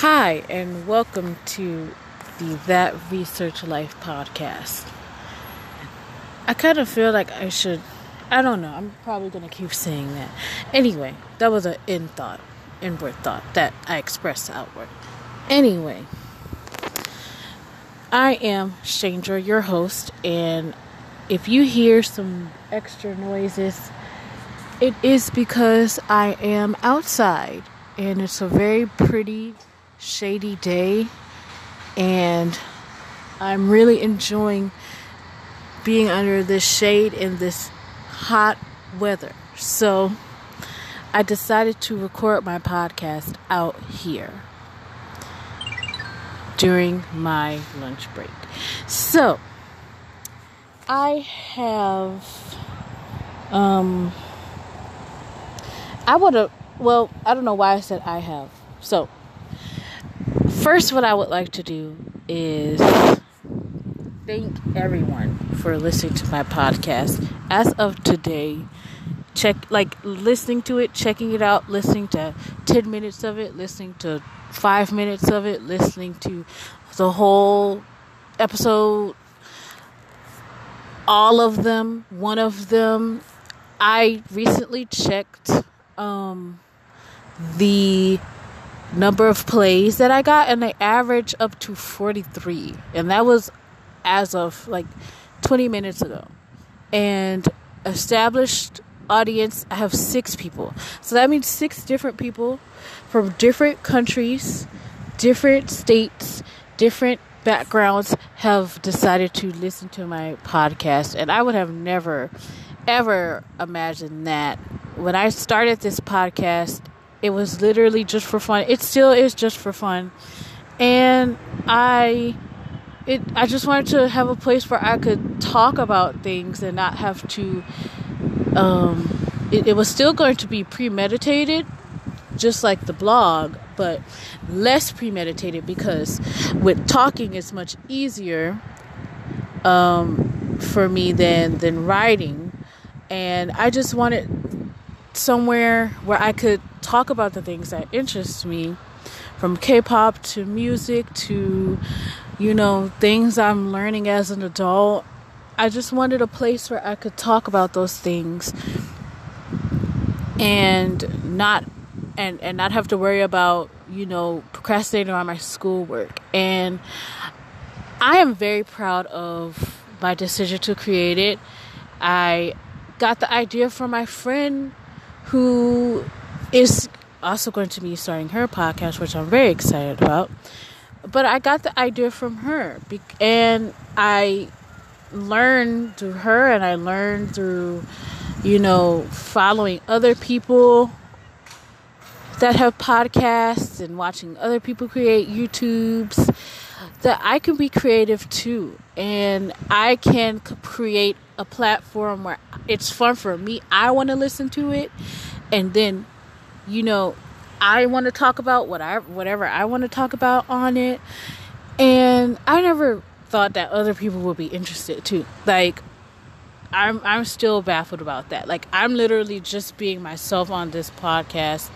Hi, and welcome to the That Research Life podcast. I kind of feel like I should, I don't know, I'm probably going to keep saying that. Anyway, that was an in thought, inward thought that I expressed outward. Anyway, I am Shandra, your host, and if you hear some extra noises, it is because I am outside and it's a very pretty, shady day, and I'm really enjoying being under this shade in this hot weather. So I decided to record my podcast out here during my lunch break. So I have um I would have, well, I don't know why I said I have. So, first, what I would like to do is thank everyone for listening to my podcast. As of today, check, like, listening to it, checking it out, listening to 10 minutes of it, listening to five minutes of it, listening to the whole episode, all of them, one of them. I recently checked um, the number of plays that I got, and they average up to 43. And that was as of like 20 minutes ago. And established audience, I have six people. So that means six different people from different countries, different states, different backgrounds have decided to listen to my podcast. And I would have never, ever imagined that when I started this podcast, it was literally just for fun. It still is just for fun. And I it I just wanted to have a place where I could talk about things and not have to um it, it was still going to be premeditated just like the blog, but less premeditated because with talking it's much easier um for me than than writing. And I just wanted somewhere where I could talk about the things that interest me from K-pop to music to you know things I'm learning as an adult. I just wanted a place where I could talk about those things and not and and not have to worry about, you know, procrastinating on my schoolwork. And I am very proud of my decision to create it. I got the idea from my friend who is also going to be starting her podcast, which I'm very excited about. But I got the idea from her, and I learned through her, and I learned through, you know, following other people that have podcasts and watching other people create YouTubes that I can be creative too. And I can create a platform where it's fun for me. I want to listen to it. And then, you know, I want to talk about what I, whatever I want to talk about on it. And I never thought that other people would be interested too. Like, I'm I'm still baffled about that. Like I'm literally just being myself on this podcast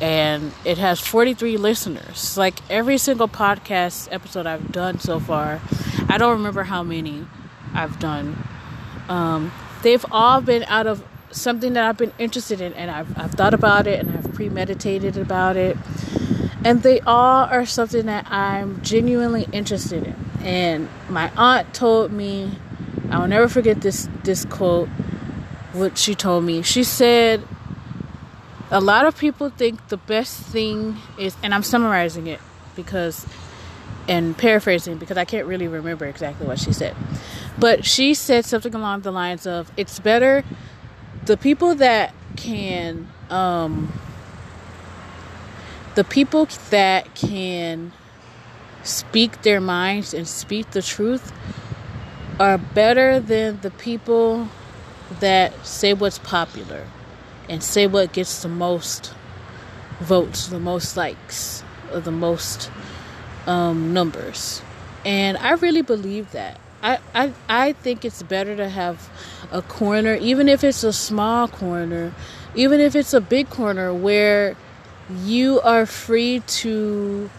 and it has 43 listeners. Like every single podcast episode I've done so far, I don't remember how many I've done. Um, they've all been out of something that I've been interested in, and I've, I've thought about it and I've premeditated about it. And they all are something that I'm genuinely interested in. And my aunt told me, I'll never forget this this quote, what she told me. She said, a lot of people think the best thing is, and I'm summarizing it because, and paraphrasing because I can't really remember exactly what she said. But she said something along the lines of, it's better the people that can, um, the people that can speak their minds and speak the truth are better than the people that say what's popular and say what gets the most votes, the most likes, or the most um, numbers. And I really believe that. I, I I think it's better to have a corner, even if it's a small corner, even if it's a big corner where you are free to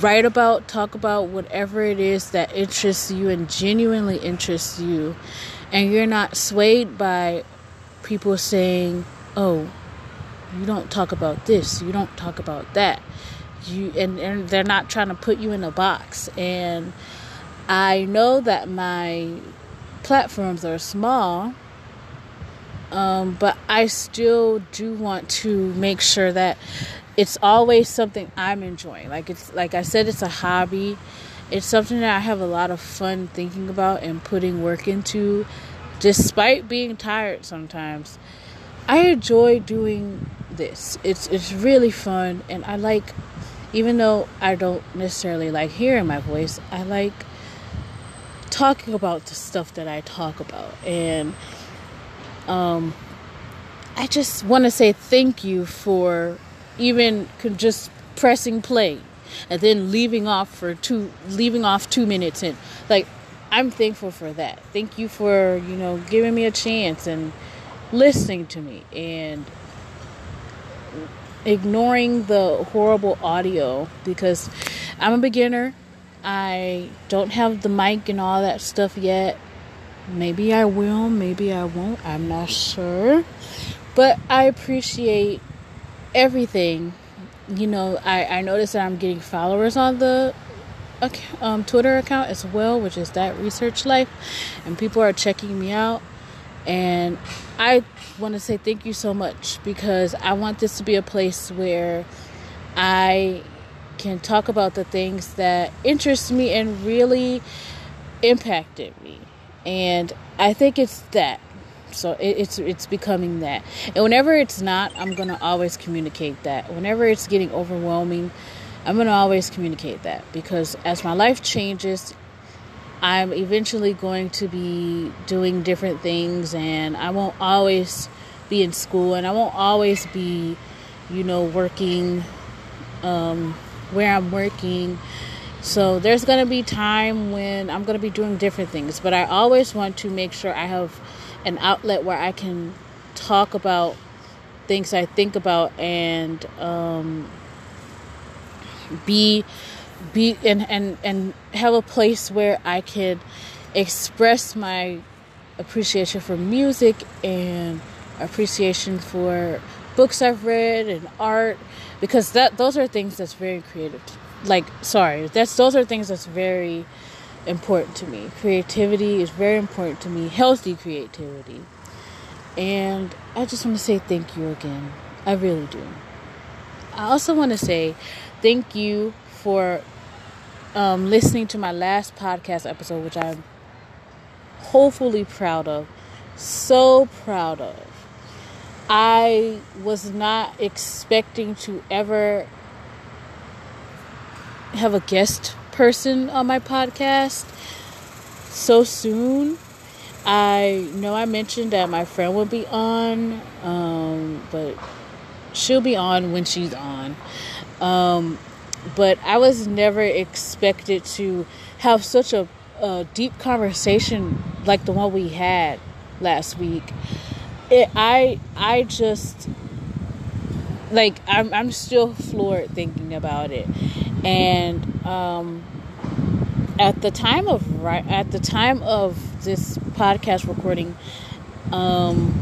write about, talk about whatever it is that interests you and genuinely interests you. And you're not swayed by people saying, oh, you don't talk about this, you don't talk about that. You and, and they're not trying to put you in a box. And I know that my platforms are small, um, but I still do want to make sure that it's always something I'm enjoying. Like it's like I said, it's a hobby. It's something that I have a lot of fun thinking about and putting work into, despite being tired sometimes. I enjoy doing this. It's it's really fun, and I like, even though I don't necessarily like hearing my voice, I like talking about the stuff that I talk about, and um, I just want to say thank you for even just pressing play and then leaving off for two leaving off two minutes and like i'm thankful for that. Thank you for you know giving me a chance and listening to me. And ignoring the horrible audio because i'm a beginner. I don't have the mic and all that stuff yet. Maybe i will maybe i won't. I'm not sure. But i appreciate everything, you know, I, I noticed that I'm getting followers on the um, Twitter account as well, which is that research life, and people are checking me out. And I want to say thank you so much because I want this to be a place where I can talk about the things that interest me and really impacted me. And I think it's that so it, it's it's becoming that. And whenever it's not, I'm gonna always communicate that. Whenever it's getting overwhelming, I'm gonna always communicate that because as my life changes, I'm eventually going to be doing different things, and I won't always be in school, and I won't always be, you know, working um, where I'm working. So there's going to be time when I'm going to be doing different things, but I always want to make sure I have an outlet where I can talk about things I think about and um, be be and, and and have a place where I can express my appreciation for music and appreciation for books I've read and art because that those are things that's very creative like sorry that's those are things that's very important to me. Creativity is very important to me, healthy creativity. And I just want to say thank you again. I really do. I also want to say thank you for um, listening to my last podcast episode, which I'm hopefully proud of. So proud of. I was not expecting to ever have a guest person on my podcast so soon. I know I mentioned that my friend will be on, um, but she'll be on when she's on. Um, but I was never expected to have such a, a, deep conversation like the one we had last week. It, I I just like I'm I'm still floored thinking about it, and um, at the time of right at the time of this podcast recording, um,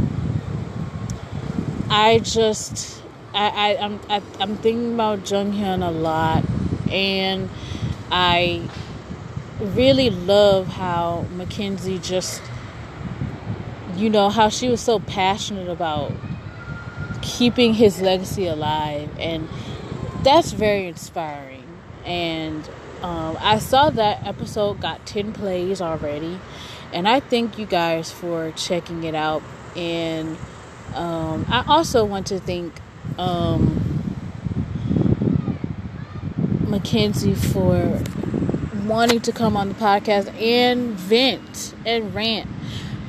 I just I, I I'm I, am i am thinking about Jonghyun a lot, and I really love how Mackenzie just you know how she was so passionate about keeping his legacy alive and that's very inspiring and um, I saw that episode got 10 plays already, and I thank you guys for checking it out. And um, I also want to thank um, Mackenzie for wanting to come on the podcast and vent and rant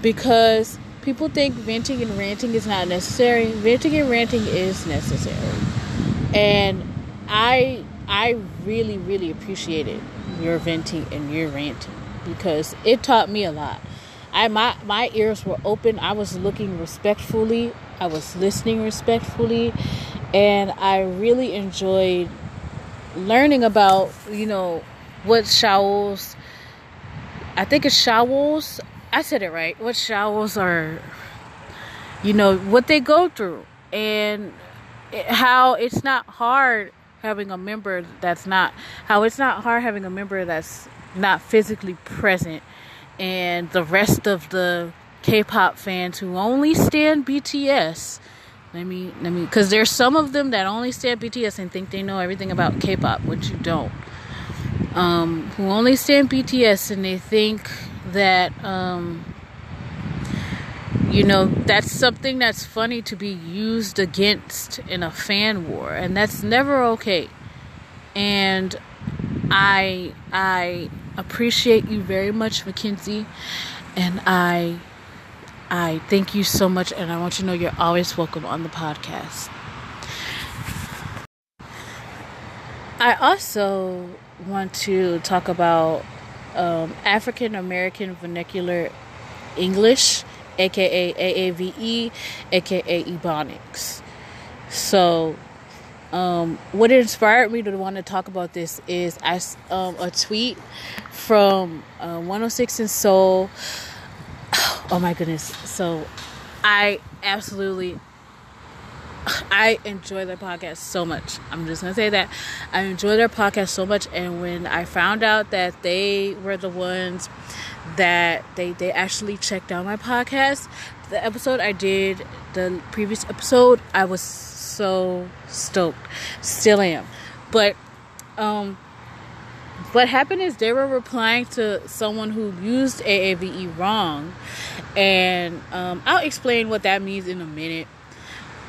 because people think venting and ranting is not necessary. Venting and ranting is necessary. And I I really, really appreciated your venting and your ranting because it taught me a lot. I my my ears were open. I was looking respectfully. I was listening respectfully, and I really enjoyed learning about, you know, what Shawols I think it's Shawols I said it right. What Shawols are you know, what they go through and how it's not hard having a member that's not how it's not hard having a member that's not physically present and the rest of the K-pop fans who only stand BTS let me let me because there's some of them that only stand BTS and think they know everything about K-pop, which you don't. Um, who only stand BTS and they think that um, you know that's something that's funny to be used against in a fan war, and that's never okay. And I I appreciate you very much, Mackenzie, and I I thank you so much, and I want you to know you're always welcome on the podcast. I also want to talk about um, African American Vernacular English, aka AAVE, aka Ebonics. So, um, what inspired me to want to talk about this is I um, a tweet from uh, 106 in Seoul. oh my goodness. So I absolutely I enjoy their podcast so much. I'm just gonna say that I enjoy their podcast so much. And when I found out that they were the ones that they they actually checked out my podcast, the episode I did, the previous episode, I was so stoked. Still am. But um what happened is they were replying to someone who used AAVE wrong, and um, I'll explain what that means in a minute.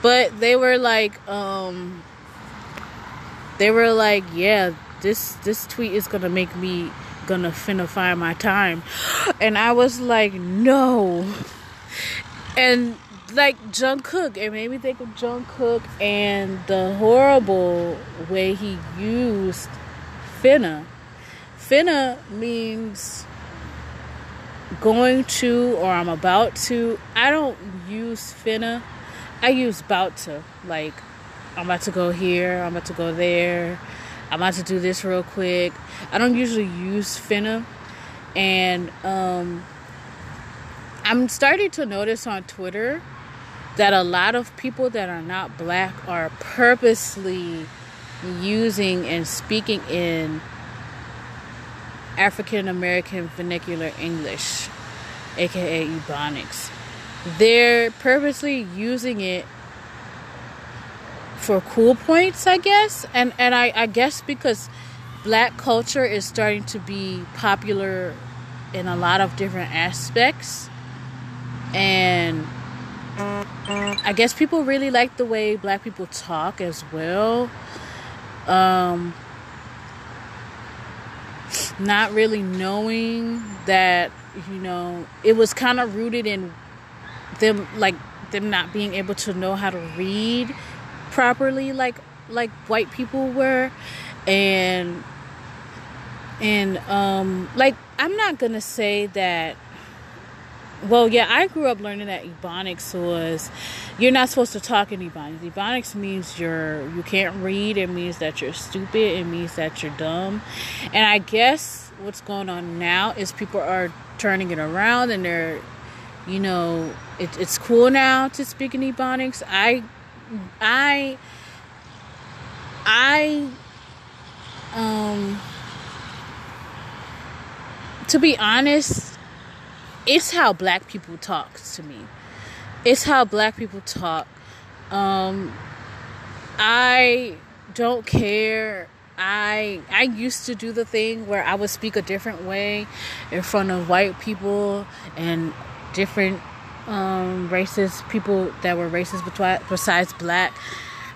But they were like, um, they were like, yeah, this this tweet is gonna make me gonna finna find my time, and I was like, no, and like Jungkook, it made me think of Jungkook and the horrible way he used finna finna means going to or I'm about to. I don't use finna. I use about to. Like, I'm about to go here, I'm about to go there, I'm about to do this real quick. I don't usually use finna. And um, I'm starting to notice on Twitter that a lot of people that are not black are purposely using and speaking in African American Vernacular English, aka Ebonics. They're purposely using it for cool points, I guess. And and I, I guess because black culture is starting to be popular in a lot of different aspects. And I guess people really like the way black people talk as well. Um, not really knowing that you know it was kind of rooted in them like them not being able to know how to read properly like like white people were. And and um like I'm not to say that well, yeah, I grew up learning that Ebonics was you're not supposed to talk in Ebonics. Ebonics means you're you can't read. It means that you're stupid. It means that you're dumb. And I guess what's going on now is people are turning it around and they're you know it, it's cool now to speak in Ebonics. I I I um to be honest it's how black people talk to me. It's how black people talk. Um, I don't care. I I used to do the thing where I would speak a different way in front of white people and different um, racist people that were racist besides black.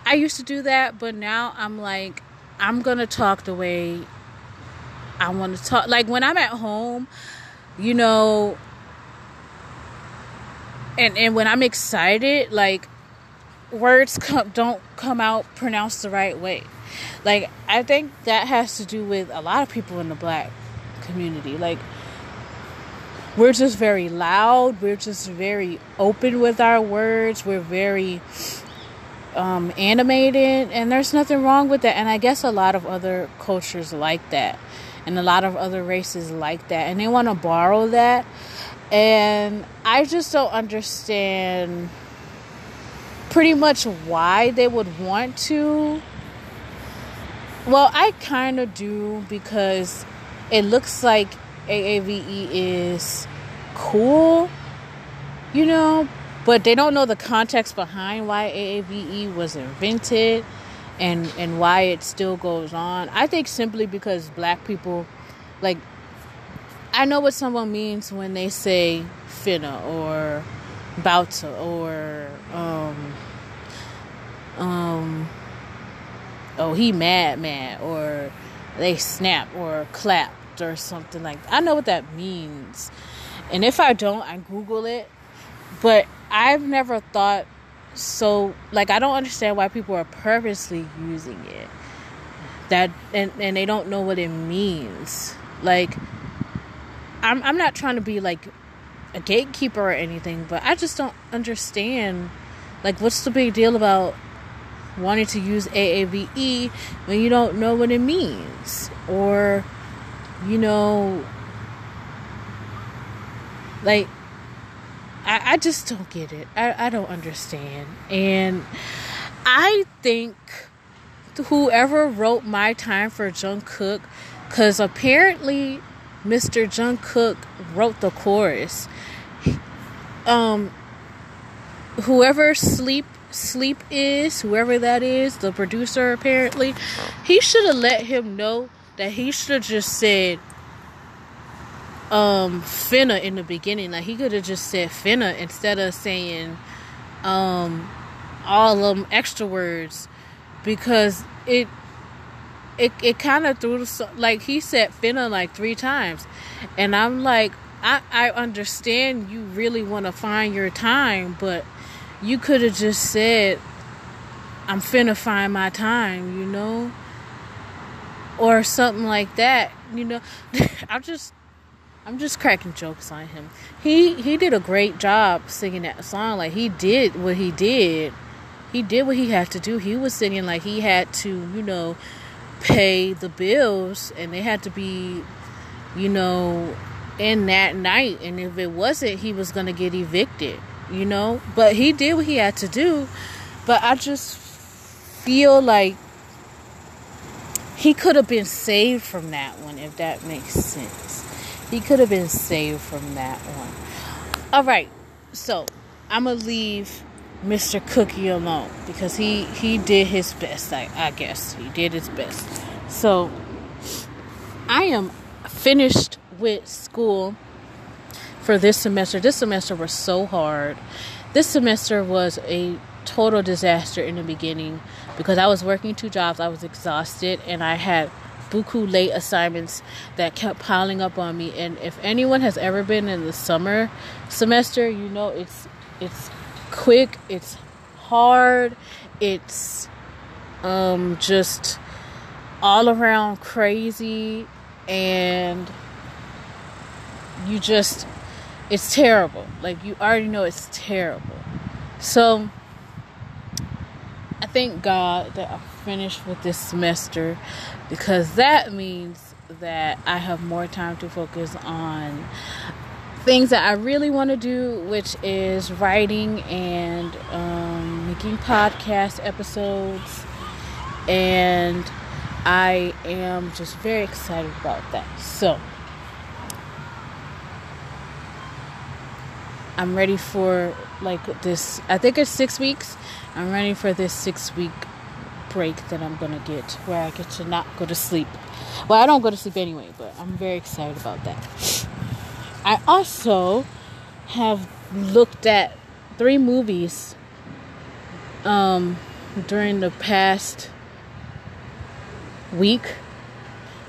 I used to do that, but now I'm like, I'm gonna talk the way I want to talk. Like when I'm at home, you know, and and when I'm excited, like words come don't come out pronounced the right way. Like I think that has to do with a lot of people in the black community. Like we're just very loud, we're just very open with our words, we're very um, animated, and there's nothing wrong with that. And I guess a lot of other cultures like that, and a lot of other races like that, and they want to borrow that. And I just don't understand pretty much why they would want to. Well, I kind of do because it looks like AAVE is cool, you know, but they don't know the context behind why AAVE was invented and and why it still goes on. I think simply because black people like I know what someone means when they say finna or bouta or um um oh he mad mad or they snap or clapped or something like that. I know what that means. And if I don't, I Google it. But I've never thought so like I don't understand why people are purposely using it. That and, and they don't know what it means. Like I'm I'm not trying to be like a gatekeeper or anything, but I just don't understand like what's the big deal about wanting to use AAVE when you don't know what it means or you know like I, I just don't get it. I, I don't understand. And I think whoever wrote My Time for Jungkook, because apparently Mr. Jungkook wrote the chorus. Um, whoever sleep sleep is, whoever that is, the producer apparently, he should have let him know that he should have just said um finna in the beginning. Like he could have just said finna instead of saying um all them extra words because it it it kind of threw the like he said finna like three times and i'm like i i understand you really want to find your time but you could have just said i'm finna find my time you know or something like that you know i just I'm just cracking jokes on him. He he did a great job singing that song. Like he did what he did. He did what he had to do. He was singing like he had to, you know, pay the bills and they had to be, you know, in that night. And if it wasn't, he was gonna get evicted, you know? But he did what he had to do. But I just feel like he could have been saved from that one if that makes sense. He could have been saved from that one. All right, so I'm gonna leave Mr. Cookie alone because he he did his best. I, I guess he did his best. So I am finished with school for this semester. This semester was so hard. This semester was a total disaster in the beginning because I was working two jobs. I was exhausted and I had buku late assignments that kept piling up on me. And if anyone has ever been in the summer semester, you know it's it's quick, it's hard, it's um just all around crazy and you just it's terrible. Like you already know it's terrible. So I thank God that I finished with this semester because that means that I have more time to focus on things that I really want to do, which is writing and um, making podcast episodes. And I am just very excited about that. So, I'm ready for like this. I think it's six weeks. I'm ready for this six week break that I'm gonna get where I get to not go to sleep. Well, I don't go to sleep anyway, but I'm very excited about that. I also have looked at three movies um, during the past week.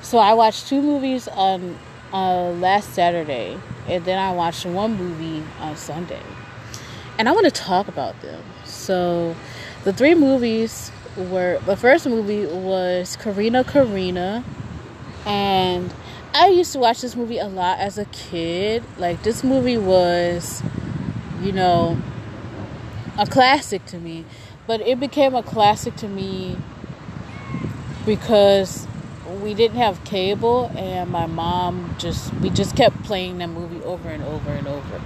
So I watched two movies on uh, last Saturday, and then I watched one movie on Sunday. And I want to talk about them. So the three movies were the first movie was Corrina Corrina and I used to watch this movie a lot as a kid. Like this movie was, you know, a classic to me. but it became a classic to me because we didn't have cable and my mom just we just kept playing that movie over and over and over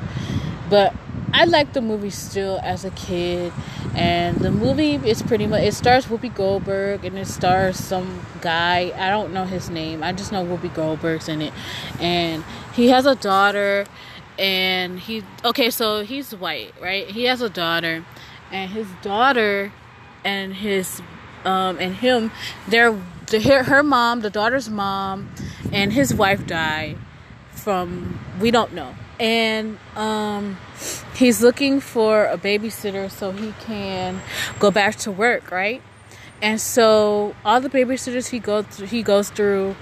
but I liked the movie still as a kid, and the movie is pretty much it stars Whoopi Goldberg and it stars some guy I don't know his name. I just know Whoopi Goldberg's in it, and he has a daughter, and he okay so he's white right? He has a daughter, and his daughter, and his um and him they're the her mom the daughter's mom and his wife died from we don't know and um, he's looking for a babysitter so he can go back to work, right? And so all the babysitters he goes he goes through,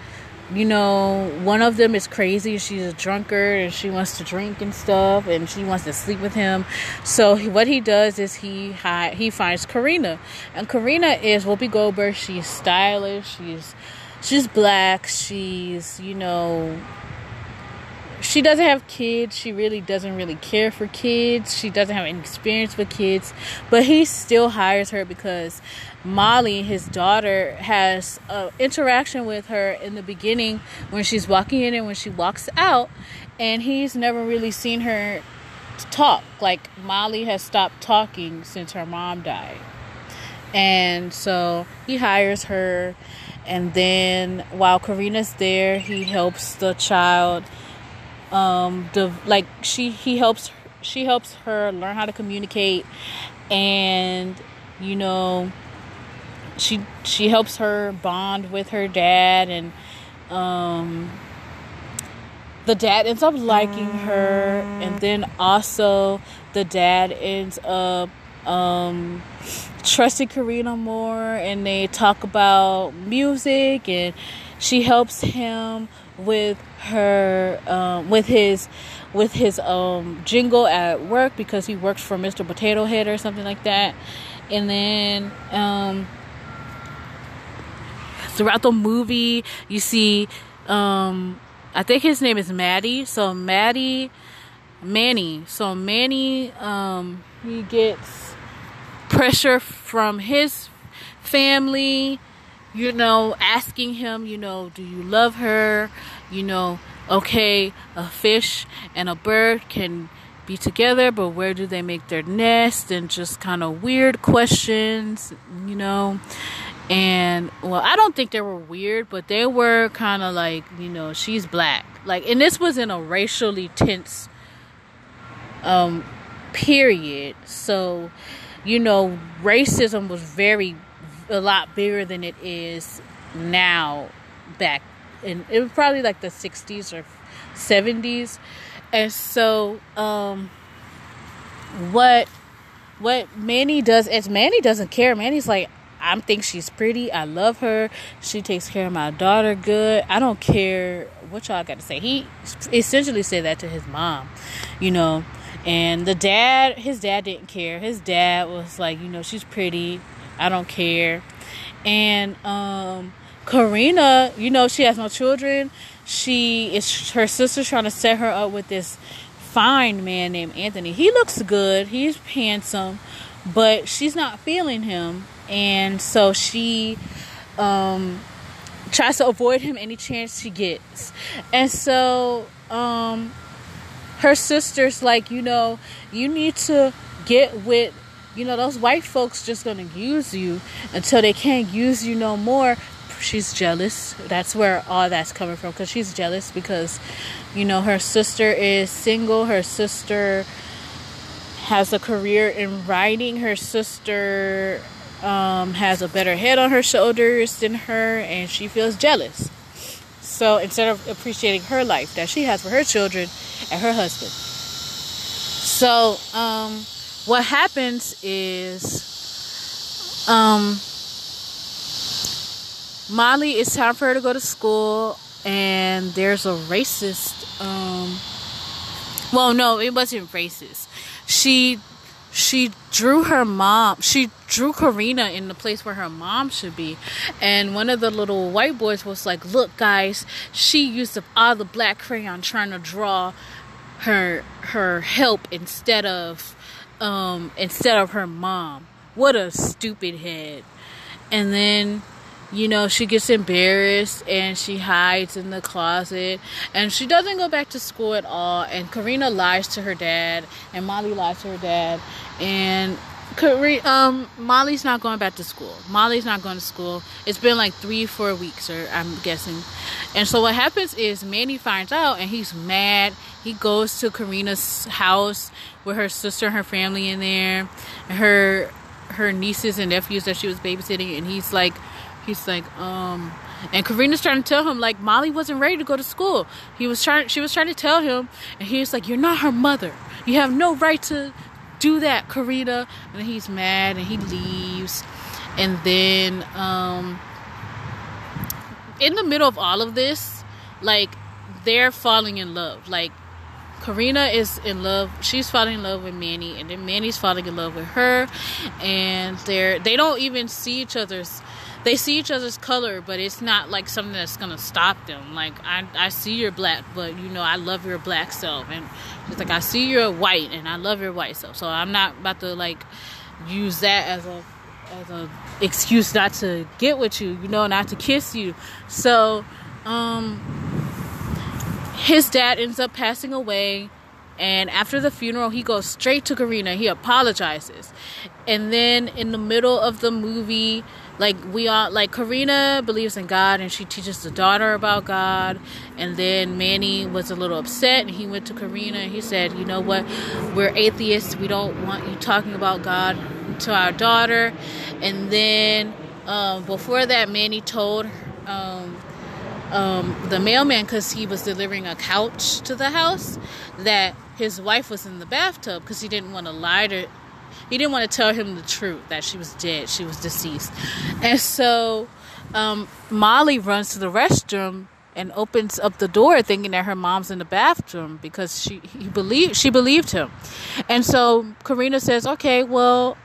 you know, one of them is crazy. She's a drunkard and she wants to drink and stuff, and she wants to sleep with him. So he, what he does is he he finds Corrina, and Corrina is Whoopi Goldberg. She's stylish. She's she's black. She's you know she doesn't have kids. She really doesn't really care for kids. She doesn't have any experience with kids. But he still hires her because Molly, his daughter, has an interaction with her in the beginning when she's walking in and when she walks out. And he's never really seen her talk. Like Molly has stopped talking since her mom died. And so he hires her. And then while Corrina's there, he helps the child um the like she he helps she helps her learn how to communicate and you know she she helps her bond with her dad and um the dad ends up liking her and then also the dad ends up um trusting Corrina more and they talk about music and she helps him with her um, with his with his um, jingle at work because he works for Mr. Potato Head or something like that. And then um, throughout the movie, you see, um, I think his name is Maddie. So Maddie, Manny. So Manny, um, he gets pressure from his family you know, asking him, you know, do you love her? You know, okay, a fish and a bird can be together, but where do they make their nest? And just kind of weird questions, you know. And well, I don't think they were weird, but they were kind of like, you know, she's black. Like, and this was in a racially tense um period. So, you know, racism was very a lot bigger than it is now back in it was probably like the 60s or 70s and so um what what Manny does is Manny doesn't care Manny's like I think she's pretty. I love her. She takes care of my daughter good. I don't care what y'all got to say. He essentially said that to his mom you know? And the dad his dad didn't care. His dad was like you know she's pretty I don't care. And um, Corrina, you know, she has no children. She is her sister's trying to set her up with this fine man named Anthony. He looks good. He's handsome, but she's not feeling him, and so she um, tries to avoid him any chance she gets. And so um, her sister's like, you know, you need to get with you know those white folks just gonna use you until they can't use you no more. She's jealous. That's where all that's coming from because she's jealous because you know her sister is single. Her sister has a career in writing. Her sister um, has a better head on her shoulders than her and she feels jealous. So instead of appreciating her life that she has for her children and her husband. So um what happens is um Molly it's time for her to go to school and there's a racist um well no it wasn't racist. She she drew her mom she drew Corrina in the place where her mom should be. And one of the little white boys was like look guys she used up all the black crayon trying to draw her her help instead of um, instead of her mom. what a stupid head. And then you know, she gets embarrassed and she hides in the closet and she doesn't go back to school at all. And Corrina lies to her dad and Molly lies to her dad. And Corrina, um, Molly's not going back to school. Molly's not going to school. It's been like three, four weeks, or I'm guessing. And so what happens is Manny finds out and he's mad. He goes to Corrina's house with her sister and her family in there, her her nieces and nephews that she was babysitting, and he's like he's like, um, and Corrina's trying to tell him like Molly wasn't ready to go to school. He was trying, she was trying to tell him, and he was like, "You're not her mother. You have no right to do that, Corrina." And he's mad and he leaves. And then, um, in the middle of all of this, like they're falling in love. Like Corrina is in love. She's falling in love with Manny, and then Manny's falling in love with her. And they're they don't even see each other's they see each other's color, but it's not like something that's gonna stop them. Like I, I see you're black, but you know I love your black self, and it's like I see you're white, and I love your white self. So I'm not about to like use that as a as a excuse not to get with you, you know, not to kiss you. So, um, his dad ends up passing away. And after the funeral, he goes straight to Corrina. He apologizes. And then in the middle of the movie, like we all like Corrina believes in God and she teaches the daughter about God and then Manny was a little upset and he went to Corrina and he said, "You know what? We're atheists. We don't want you talking about God to our daughter." And then um, before that Manny told um, um, the mailman because he was delivering a couch to the house that his wife was in the bathtub because he didn't want to lie to he didn't want to tell him the truth that she was dead, she was deceased. And so um, Molly runs to the restroom and opens up the door thinking that her mom's in the bathroom because she he believed she believed him. And so Corrina says, "Okay, well,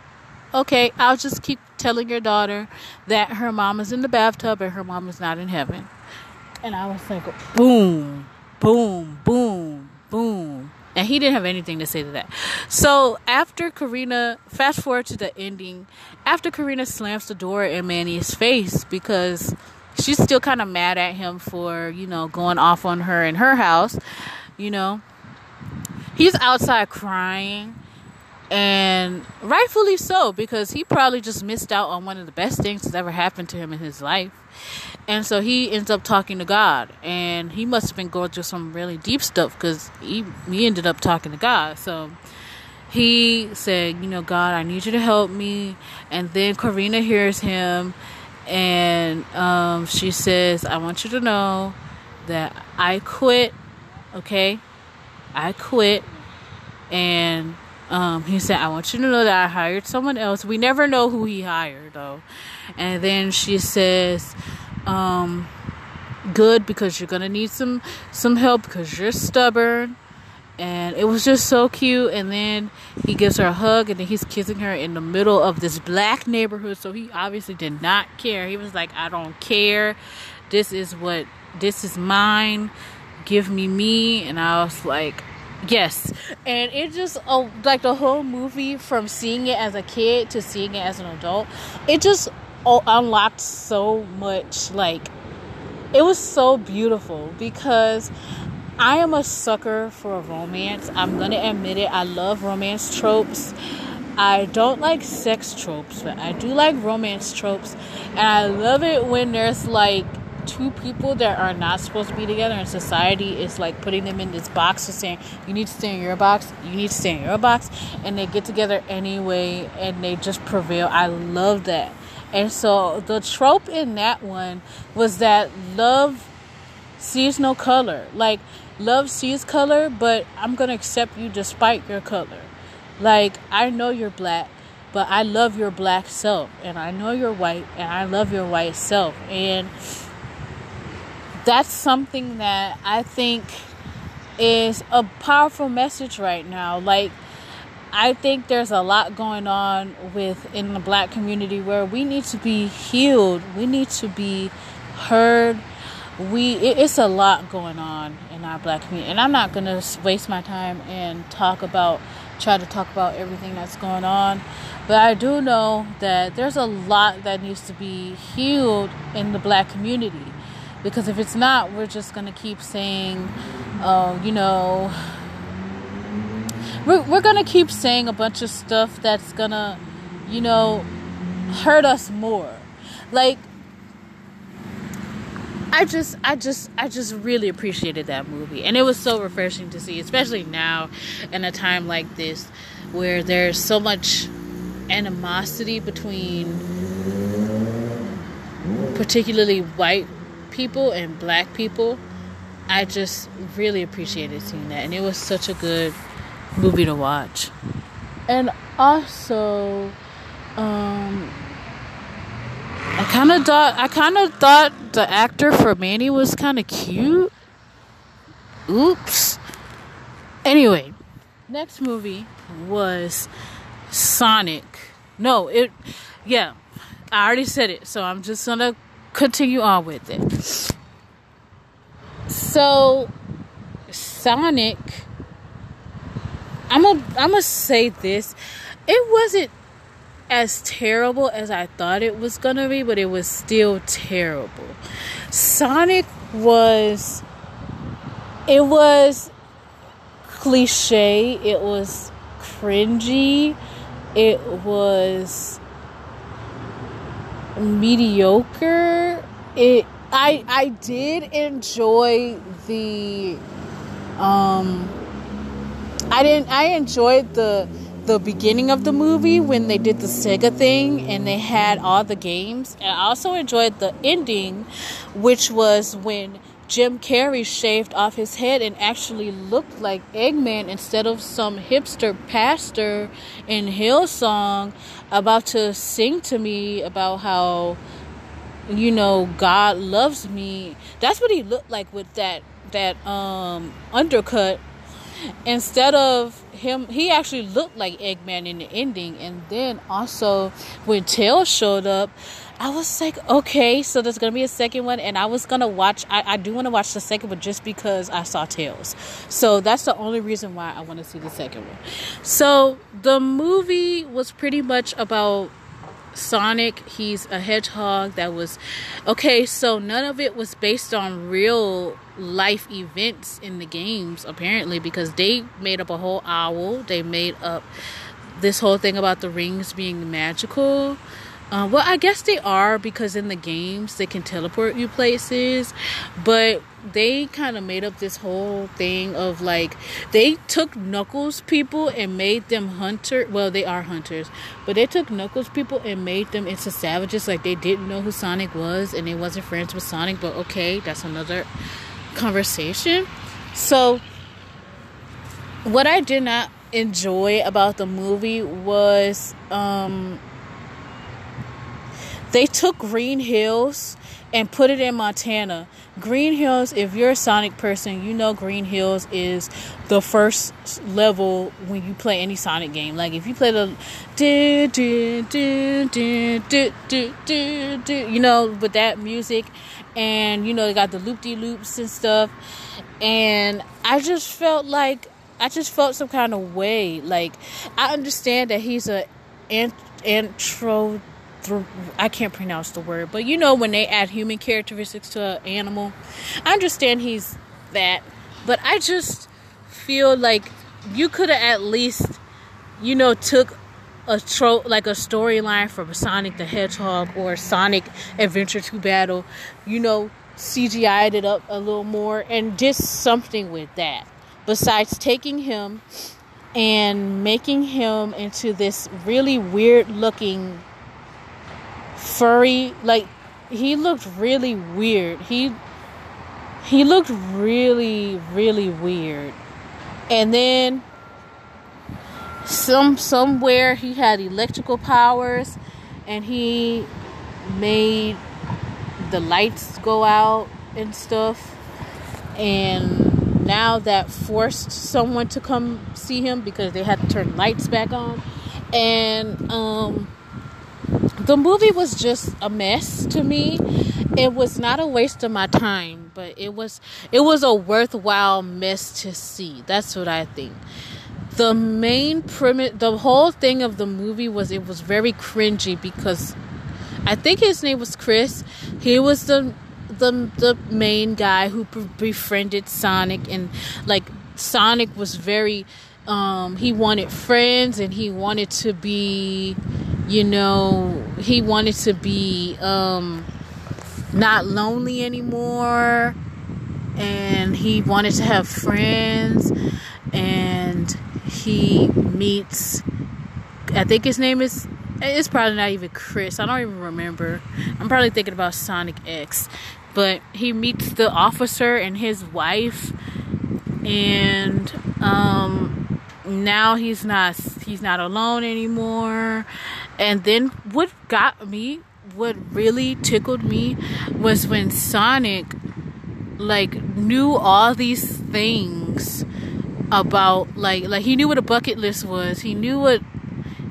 okay, I'll just keep telling your daughter that her mom is in the bathtub and her mom is not in heaven." And I was like, boom, boom, boom, boom. And he didn't have anything to say to that. So after Corrina, fast forward to the ending, after Corrina slams the door in Manny's face because she's still kind of mad at him for, you know, going off on her in her house, you know, he's outside crying. And rightfully so, because he probably just missed out on one of the best things that's ever happened to him in his life. And so he ends up talking to God, and he must have been going through some really deep stuff because he he ended up talking to God. So he said, "You know, God, I need you to help me." And then Corrina hears him, and um, she says, "I want you to know that I quit. Okay, I quit." And um, he said, I want you to know that I hired someone else. We never know who he hired, though. And then she says, um, good because you're gonna need some some help because you're stubborn. And it was just so cute. And then he gives her a hug and then he's kissing her in the middle of this black neighborhood. So he obviously did not care. He was like i don't care. This is what this is mine. Give me me. And i was like yes. And it just oh, like the whole movie from seeing it as a kid to seeing it as an adult it just unlocked so much like it was so beautiful because I am a sucker for romance. I'm going to admit it. I love romance tropes. I don't like sex tropes, but I do like romance tropes. And I love it when there's like two people that are not supposed to be together and society is like putting them in this box of saying you need to stay in your box you need to stay in your box and they get together anyway and they just prevail i love that and so the trope in that one was that love sees no color. Like love sees color, but I'm going to accept you despite your color. Like I know you're black, but I love your black self and I know you're white and I love your white self. And that's something that I think is a powerful message right now. Like I think there's a lot going on with in the black community where we need to be healed. We need to be heard. We it, it's a lot going on in our black community, and I'm not gonna waste my time and talk about try to talk about everything that's going on. But I do know that there's a lot that needs to be healed in the black community. Because if it's not, we're just going to keep saying, oh, you know, we're, we're to keep saying a bunch of stuff that's to, you know, hurt us more. Like, I just I just I just really appreciated that movie and it was so refreshing to see especially now in a time like this where there's so much animosity between particularly white people and black people. I just really appreciated seeing that and it was such a good movie to watch. And also um I kind of thought I kind of thought the actor for Manny was kind of cute. Oops. Anyway, next movie was Sonic. No, it yeah. I already said it, so I'm just to continue on with it. So Sonic I'm gonna I'm gonna say this. It wasn't as terrible as I thought it was gonna be, but it was still terrible. Sonic was it was cliche, it was cringy, it was mediocre. It I I did enjoy the um I didn't I enjoyed the the beginning of the movie when they did the Sega thing and they had all the games. And I also enjoyed the ending, which was when Jim Carrey shaved off his head and actually looked like Eggman instead of some hipster pastor in Hillsong about to sing to me about how you know God loves me. That's what he looked like with that that um undercut instead of him he actually looked like eggman in the ending. And then also when tails showed up i was like okay so there's gonna be a second one. And i was gonna watch i, I do want to watch the second one just because i saw tails. So that's the only reason why i want to see the second one. So the movie was pretty much about Sonic, he's a hedgehog that was okay, so none of it was based on real life events in the games apparently because they made up a whole owl. They made up this whole thing about the rings being magical. Uh, well, I guess they are because in the games they can teleport you places, but they kind of made up this whole thing of like they took Knuckles people and made them hunter. Well, they are hunters, but they took Knuckles people and made them into savages. Like they didn't know who Sonic was and they wasn't friends with Sonic. But okay, that's another conversation. So, what I did not enjoy about the movie was um, they took Green Hills and put it in Montana. Green Hills, if you're a Sonic person, you know Green Hills is the first level when you play any Sonic game. Like if you play the do do do do do do do, do you know, with that music and you know they got the loop de loops and stuff. And I just felt like I just felt some kind of way. Like I understand that he's a intro I can't pronounce the word, but you know when they add human characteristics to an animal, I understand he's that, but I just feel like you could have at least, you know, took a tro like a storyline from Sonic the Hedgehog or Sonic Adventure 2 Battle, you know, CGI'd it up a little more and did something with that. Besides taking him and making him into this really weird looking furry like he looked really weird he he looked really really weird and then some somewhere he had electrical powers and he made the lights go out and stuff and now that forced someone to come see him because they had to turn lights back on and um the movie was just a mess to me. It was not a waste of my time, but it was it was a worthwhile mess to see. That's what I think. The main premise, the whole thing of the movie was it was very cringy because I think his name was Chris. He was the the the main guy who befriended Sonic and like Sonic was very um he wanted friends and he wanted to be you know he wanted to be um not lonely anymore and he wanted to have friends and he meets I think his name is it's probably not even Chris. I don't even remember. I'm probably thinking about Sonic X. But he meets the officer and his wife and um now he's not he's not alone anymore. And then what got me, what really tickled me was when Sonic like knew all these things about like like he knew what a bucket list was. He knew what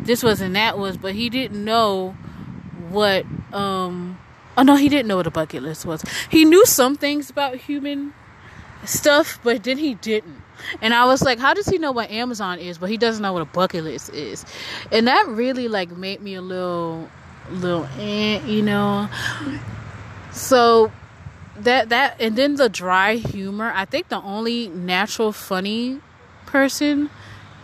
this was and that was, but he didn't know what um oh no, he didn't know what a bucket list was. He knew some things about human stuff, but then he didn't. And I was like, how does he know what Amazon is, but he doesn't know what a bucket list is? And that really like made me a little little eh, you know. So that that and then the dry humor, I think the only natural funny person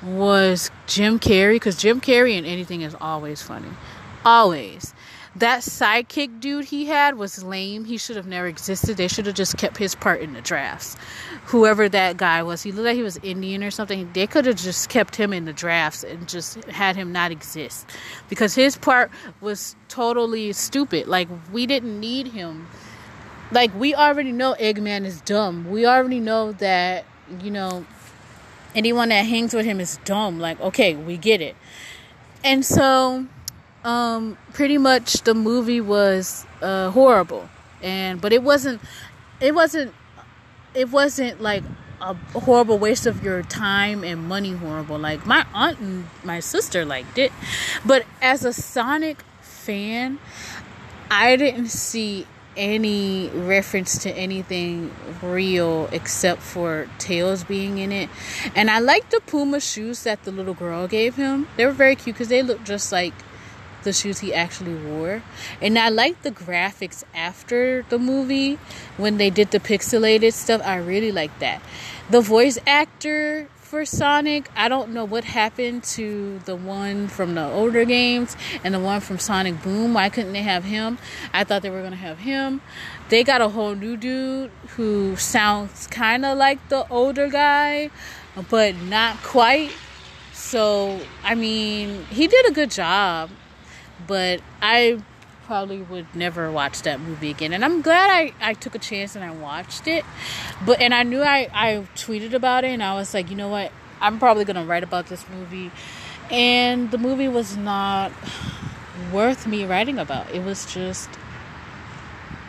was Jim Carrey because Jim Carrey in anything is always funny. Always. That sidekick dude he had was lame. He should have never existed. They should have just kept his part in the drafts. Whoever that guy was, he looked like he was Indian or something. They could have just kept him in the drafts and just had him not exist because his part was totally stupid. Like, we didn't need him. Like, we already know Eggman is dumb. We already know that, you know, anyone that hangs with him is dumb. Like, okay, we get it. And so, um, pretty much the movie was uh, horrible, and but it wasn't, it wasn't, it wasn't like a horrible waste of your time and money. Horrible. Like my aunt and my sister liked it, but as a Sonic fan, I didn't see any reference to anything real except for Tails being in it. And I like the Puma shoes that the little girl gave him. They were very cute because they look just like the shoes he actually wore. And I like the graphics after the movie when they did the pixelated stuff. I really like that. The voice actor for Sonic. I don't know what happened to the one from the older games and the one from Sonic Boom. Why couldn't they have him? I thought they were going to have him. They got a whole new dude who sounds kind of like the older guy, but not quite. So, I mean, he did a good job, but I probably would never watch that movie again. And I'm glad I, I took a chance and I watched it. But and I knew I, I tweeted about it and I was like, you know what? I'm probably gonna write about this movie. And the movie was not worth me writing about. It was just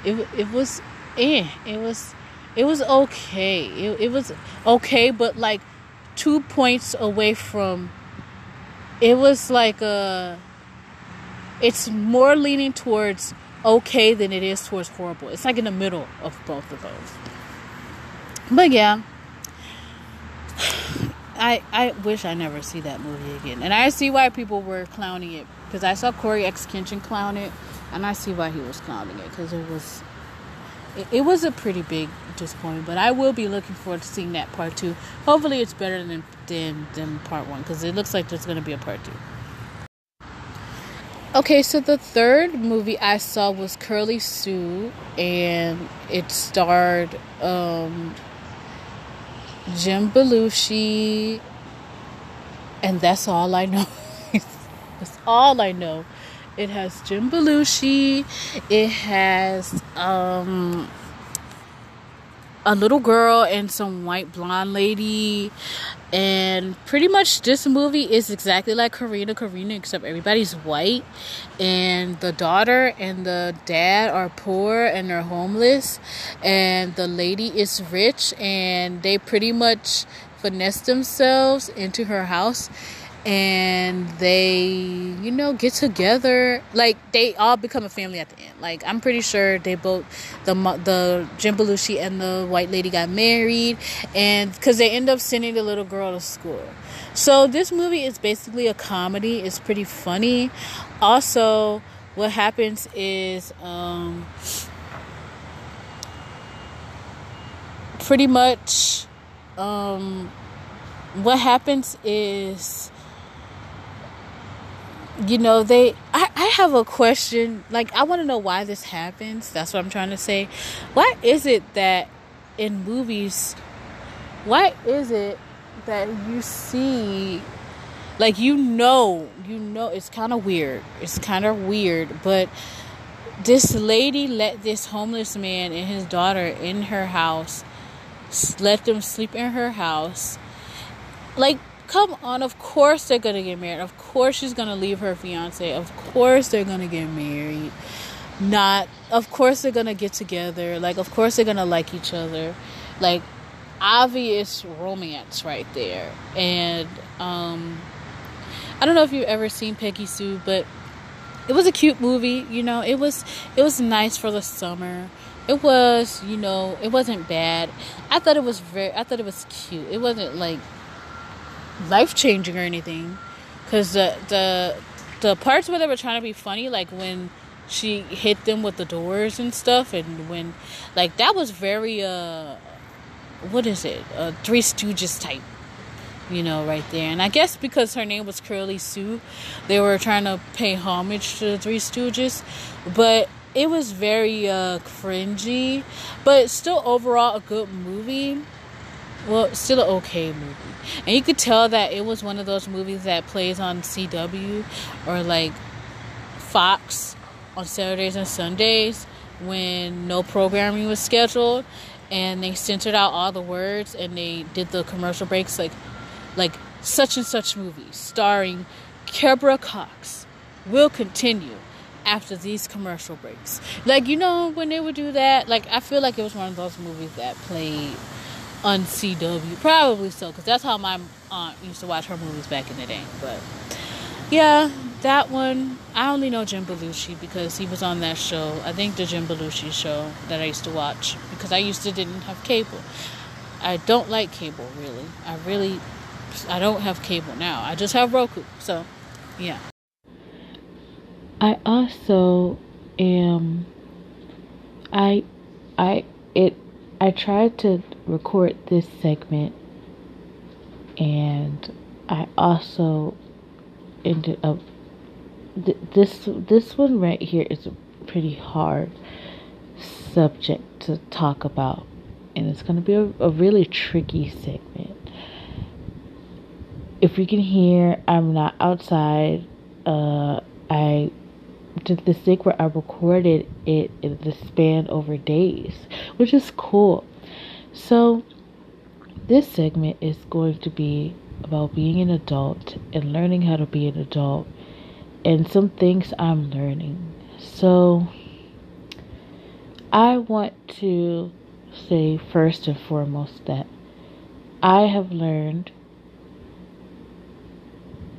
it it was eh. It was it was okay. It it was okay, but like two points away from it was like a it's more leaning towards okay than it is towards horrible. It's like in the middle of both of those. But yeah, I I wish I never see that movie again, and I see why people were clowning it because I saw CoryxKenshin clown it, and I see why he was clowning it because it was it, it, was a pretty big disappointment. But I will be looking forward to seeing that part two. Hopefully, it's better than than than part one because it looks like there's going to be a part two. Okay, so the third movie I saw was Curly Sue, and it starred um, Jim Belushi, and that's all I know. that's all I know. It has Jim Belushi. It has um, a little girl and some white blonde lady. And pretty much this movie is exactly like Corrina Corrina, except everybody's white. And the daughter and the dad are poor and they're homeless. And the lady is rich and they pretty much finesse themselves into her house and they you know get together. Like they all become a family at the end. Like i'm pretty sure they both the the jim belushi and the white lady got married and because they end up sending the little girl to school. So this movie is basically a comedy. It's pretty funny. Also what happens is um pretty much um what happens is you know they I, I have a question. Like i want to know why this happens. That's what i'm trying to say. Why is it that in movies why is it that you see like you know you know it's kind of weird. It's kind of weird but this lady let this homeless man and his daughter in her house let them sleep in her house. Like come on of course they're gonna get married. Of course she's gonna leave her fiance. Of course they're gonna get married. Not of course they're gonna get together. Like of course they're gonna like each other. Like obvious romance right there. And um i don't know if you've ever seen peggy sue but it was a cute movie you know? It was it was nice for the summer. It was you know it wasn't bad. I thought it was very i thought it was cute. It wasn't like life changing or anything. Cause the the the parts where they were trying to be funny, like when she hit them with the doors and stuff, and when like that was very uh, what is it? A Three Stooges type, you know, right there. And I guess because her name was Curly Sue, they were trying to pay homage to the Three Stooges, but it was very uh cringy, but still overall a good movie well, still an okay movie. And you could tell that it was one of those movies that plays on CW or like Fox on Saturdays and Sundays when no programming was scheduled and they censored out all the words and they did the commercial breaks like like such and such movie starring Kebra Cox will continue after these commercial breaks. Like you know when they would do that, like I feel like it was one of those movies that played on CW. Probably so, because that's how my aunt used to watch her movies back in the day. But yeah, that one, I only know Jim Belushi because he was on that show. I think the Jim Belushi show that I used to watch because I used to didn't have cable. I don't like cable really. I really, I don't have cable now. I just have Roku. So, yeah. I also am. I, I, it I tried to record this segment and I also ended up th- this this one right here is a pretty hard subject to talk about and it's going to be a, a really tricky segment if you can hear i'm not outside uh i did the thing where I recorded it in the span over days, which is cool. So, this segment is going to be about being an adult and learning how to be an adult and some things I'm learning. So, I want to say first and foremost that I have learned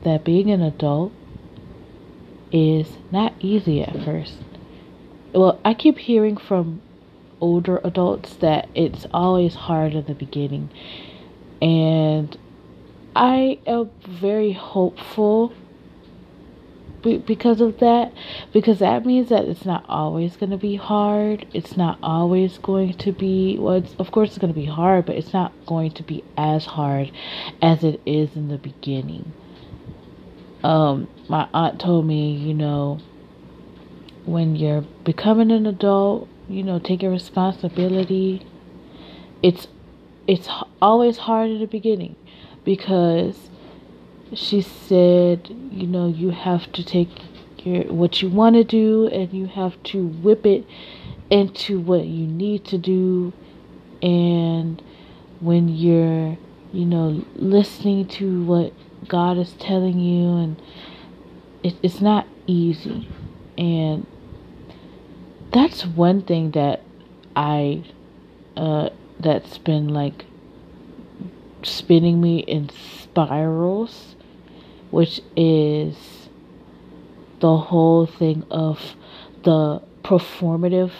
that being an adult is not easy at first. Well, I keep hearing from older adults that it's always hard in the beginning. And I am very hopeful because of that because that means that it's not always going to be hard it's not always going to be well of course it's going to be hard but it's not going to be as hard as it is in the beginning um, my aunt told me, you know, when you're becoming an adult, you know, taking responsibility, it's it's always hard in the beginning because she said, you know, you have to take your what you want to do and you have to whip it into what you need to do and when you're, you know, listening to what God is telling you, and it, it's not easy. And that's one thing that I, uh, that's been like spinning me in spirals which is the whole thing of the performative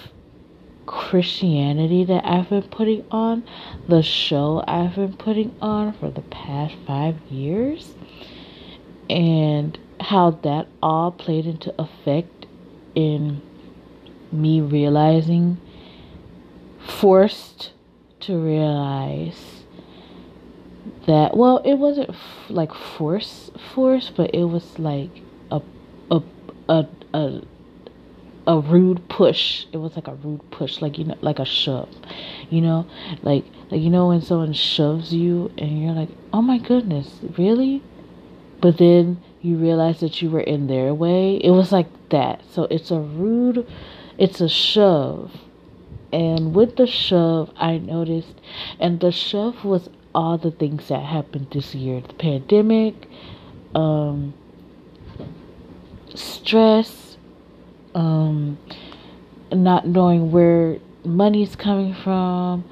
Christianity that I've been putting on, the show I've been putting on for the past five years, and how that all played into effect in me realizing, forced to realize that well it wasn't f- like force force but it was like a a a a a rude push. It was like a rude push like you know like a shove you know? Like like you know when someone shoves you and you're like oh my goodness really? But then you realize that you were in their way. It was like that. So it's a rude it's a shove. And with the shove i noticed and the shove was all the things that happened this year. The pandemic um stress um not knowing where money's coming from.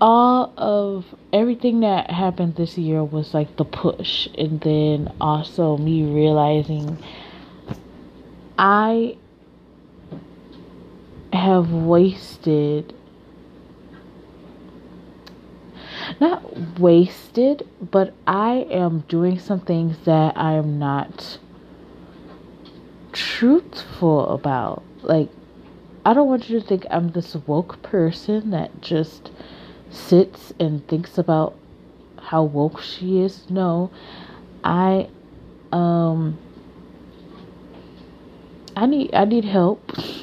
All of everything that happened this year was like the push. And then also me realizing i have wasted not wasted, but I am doing some things that I am not truthful about. Like, I don't want you to think I'm this woke person that just sits and thinks about how woke she is. No, I, um, I need I need help.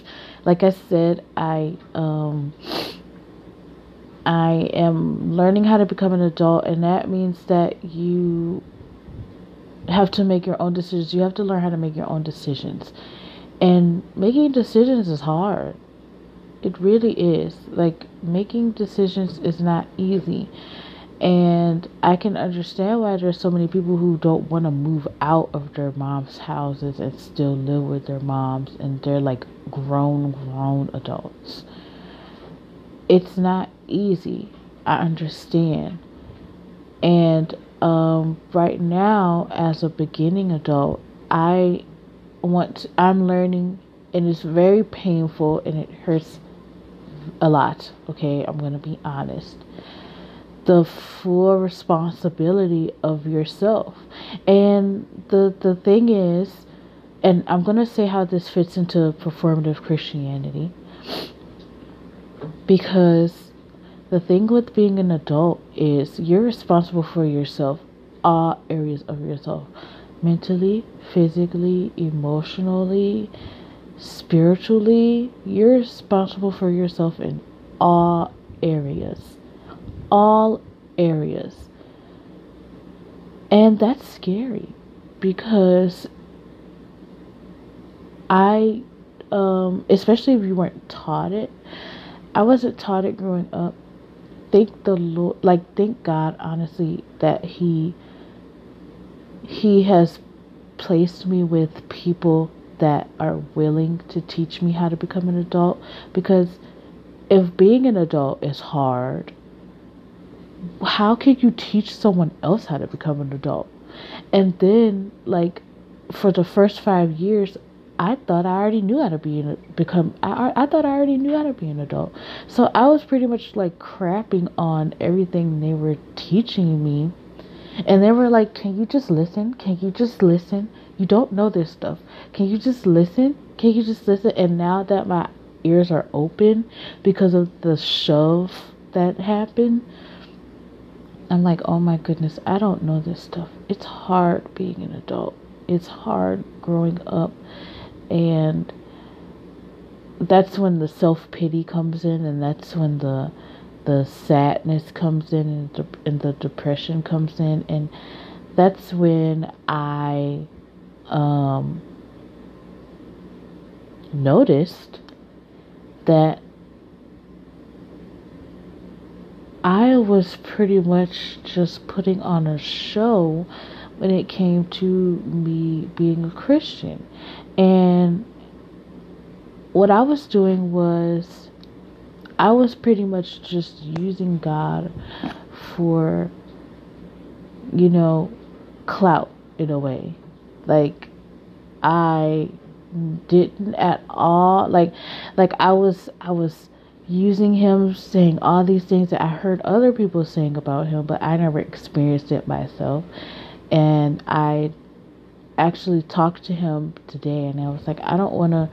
like I said, I um I am learning how to become an adult, and that means that you have to make your own decisions. You have to learn how to make your own decisions. And making decisions is hard. It really is. Like, making decisions is not easy. And I can understand why there's so many people who don't want to move out of their mom's houses and still live with their moms, and they're like grown, grown adults. It's not easy. I understand. And um, right now, as a beginning adult, I want, to, I'm learning, and it's very painful and it hurts a lot. Okay, I'm going to be honest. The full responsibility of yourself. And the, the thing is, and I'm going to say how this fits into performative Christianity because the thing with being an adult is you're responsible for yourself, all areas of yourself mentally, physically, emotionally, spiritually. You're responsible for yourself in all areas. All areas. And that's scary because I, um, especially if you weren't taught it, I wasn't taught it growing up thank the Lord, like thank God, honestly, that He He has placed me with people that are willing to teach me how to become an adult. Because if being an adult is hard, how can you teach someone else how to become an adult? And then, like, for the first five years, I thought I already knew how to be an become. I I thought I already knew how to be an adult. So I was pretty much like crapping on everything they were teaching me, and they were like, "Can you just listen? Can you just listen? You don't know this stuff. Can you just listen? Can you just listen?" And now that my ears are open because of the shove that happened, I'm like, "Oh my goodness, I don't know this stuff. It's hard being an adult. It's hard growing up." and that's when the self pity comes in, and that's when the the sadness comes in, and the, and the depression comes in, and that's when I um, noticed that I was pretty much just putting on a show when it came to me being a Christian. And what I was doing was, I was pretty much just using God for, you know, clout. in a way. Like I didn't at all like like I was I was using him saying all these things that I heard other people saying about him, but I never experienced it myself. And I actually talked to him today and I was like, I don't want to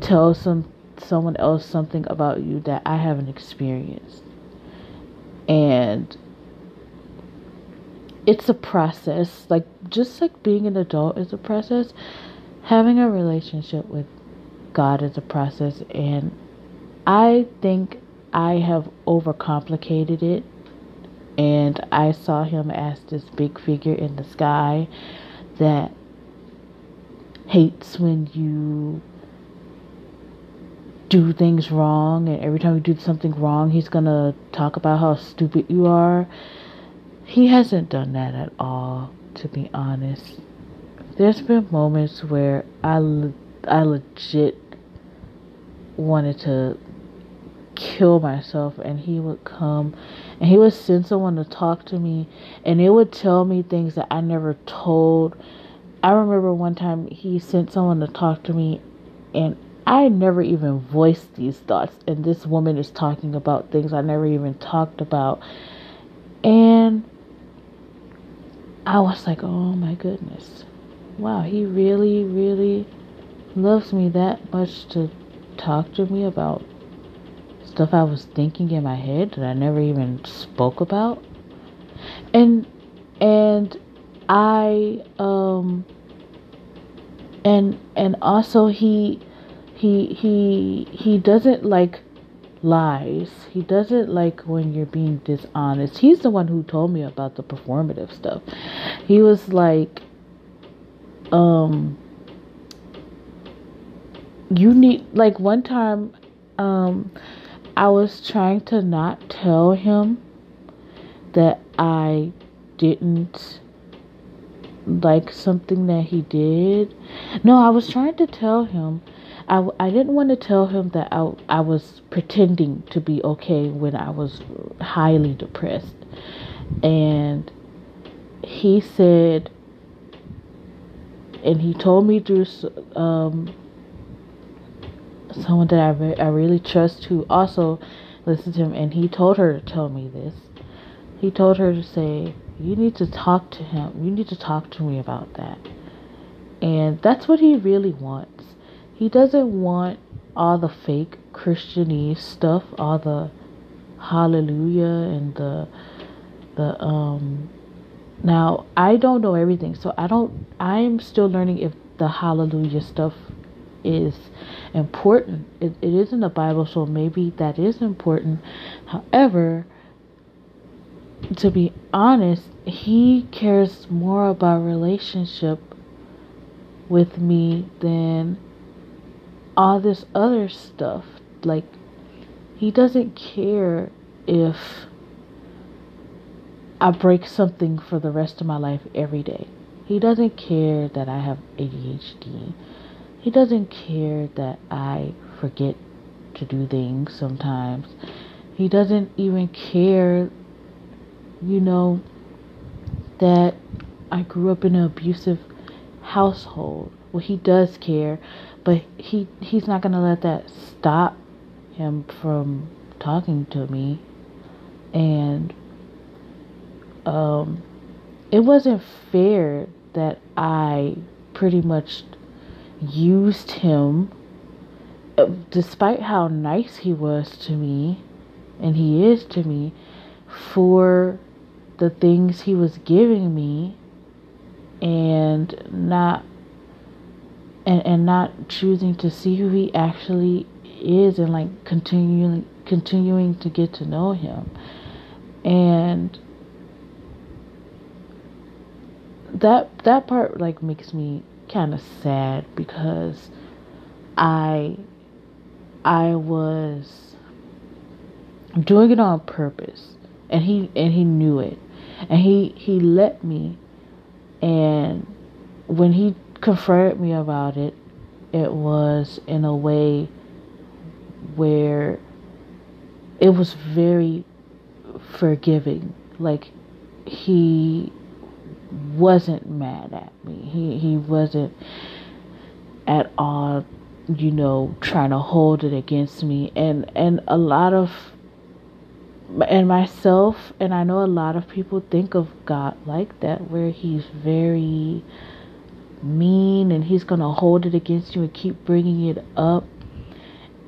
tell some someone else something about you that I haven't experienced. And it's a process. Like just like being an adult is a process, having a relationship with God is a process and I think I have overcomplicated it and I saw him as this big figure in the sky that hates when you do things wrong and every time you do something wrong he's gonna talk about how stupid you are. He hasn't done that at all to be honest. There's been moments where i i legit wanted to kill myself and he would come and he would send someone to talk to me and it would tell me things that i never told i remember one time he sent someone to talk to me and I never even voiced these thoughts, and this woman is talking about things I never even talked about. And I was like, oh my goodness. Wow, he really, really loves me that much to talk to me about stuff I was thinking in my head that I never even spoke about. And and I um and and also he he he he doesn't like lies. He doesn't like when you're being dishonest. He's the one who told me about the performative stuff. He was like um you need like one time um I was trying to not tell him that I didn't like something that he did. No, I was trying to tell him I, I didn't want to tell him that I, I was pretending to be okay when I was highly depressed. And he said, and he told me through um, someone that I, re- I really trust who also listened to him, and he told her to tell me this. He told her to say, You need to talk to him. You need to talk to me about that. And that's what he really wants. He doesn't want all the fake Christianese stuff, all the hallelujah and the the um now I don't know everything, so I don't I'm still learning if the hallelujah stuff is important. It, it is in the Bible, so maybe that is important. However, to be honest, he cares more about relationship with me than all this other stuff. Like, he doesn't care if I break something for the rest of my life every day. He doesn't care that I have ADHD. He doesn't care that I forget to do things sometimes. He doesn't even care, you know, that I grew up in an abusive household. Well, he does care, but he he's not gonna let that stop him from talking to me and um it wasn't fair that I pretty much used him uh, despite how nice he was to me and he is to me for the things he was giving me and not and and not choosing to see who he actually is and like continuing continuing to get to know him. And that that part like makes me kind of sad because I I was doing it on purpose and he and he knew it and he he let me and when he confronted me about it, it was in a way where it was very forgiving. Like he wasn't mad at me. He he wasn't at all, you know, trying to hold it against me. And and a lot of and myself and I know a lot of people think of God like that where he's very mean and he's going to hold it against you and keep bringing it up.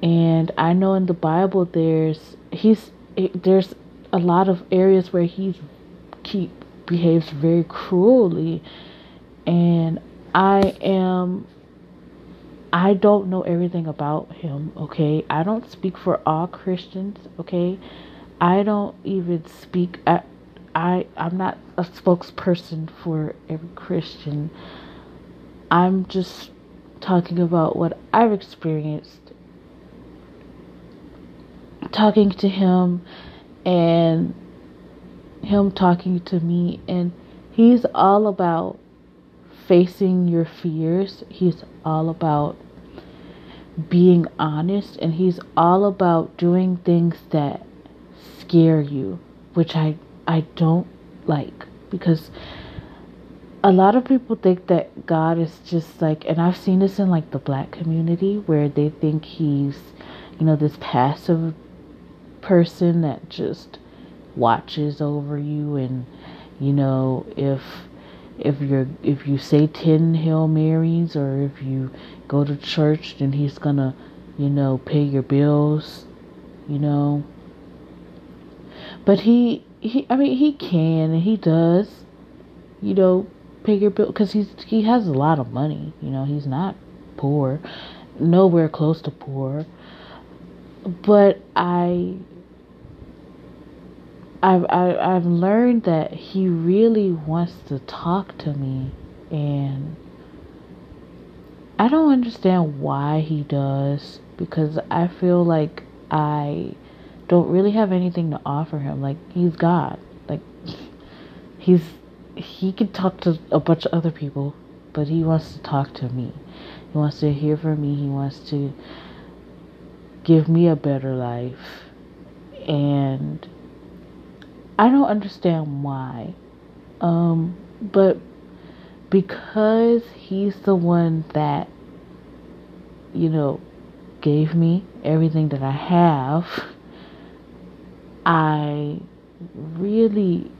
And I know in the Bible there's he's there's a lot of areas where he's keep behaves very cruelly and I am I don't know everything about him, okay? I don't speak for all Christians, okay? I don't even speak I I I'm not a spokesperson for every Christian. I'm just talking about what I've experienced talking to him and him talking to me and he's all about facing your fears. He's all about being honest and he's all about doing things that scare you, which I I don't like because a lot of people think that God is just like and I've seen this in like the black community where they think he's you know this passive person that just watches over you and you know if if you're if you say 10 hail marys or if you go to church then he's gonna you know pay your bills you know. But he he i mean he can and he does you know pay your bill because he's he has a lot of money you know he's not poor nowhere close to poor. But i I've I, have i have learned that he really wants to talk to me, and I don't understand why he does because I feel like I don't really have anything to offer him. Like he's God, like he's he can talk to a bunch of other people, but he wants to talk to me. He wants to hear from me. He wants to give me a better life, and I don't understand why. Um, but because he's the one that, you know, gave me everything that I have, I really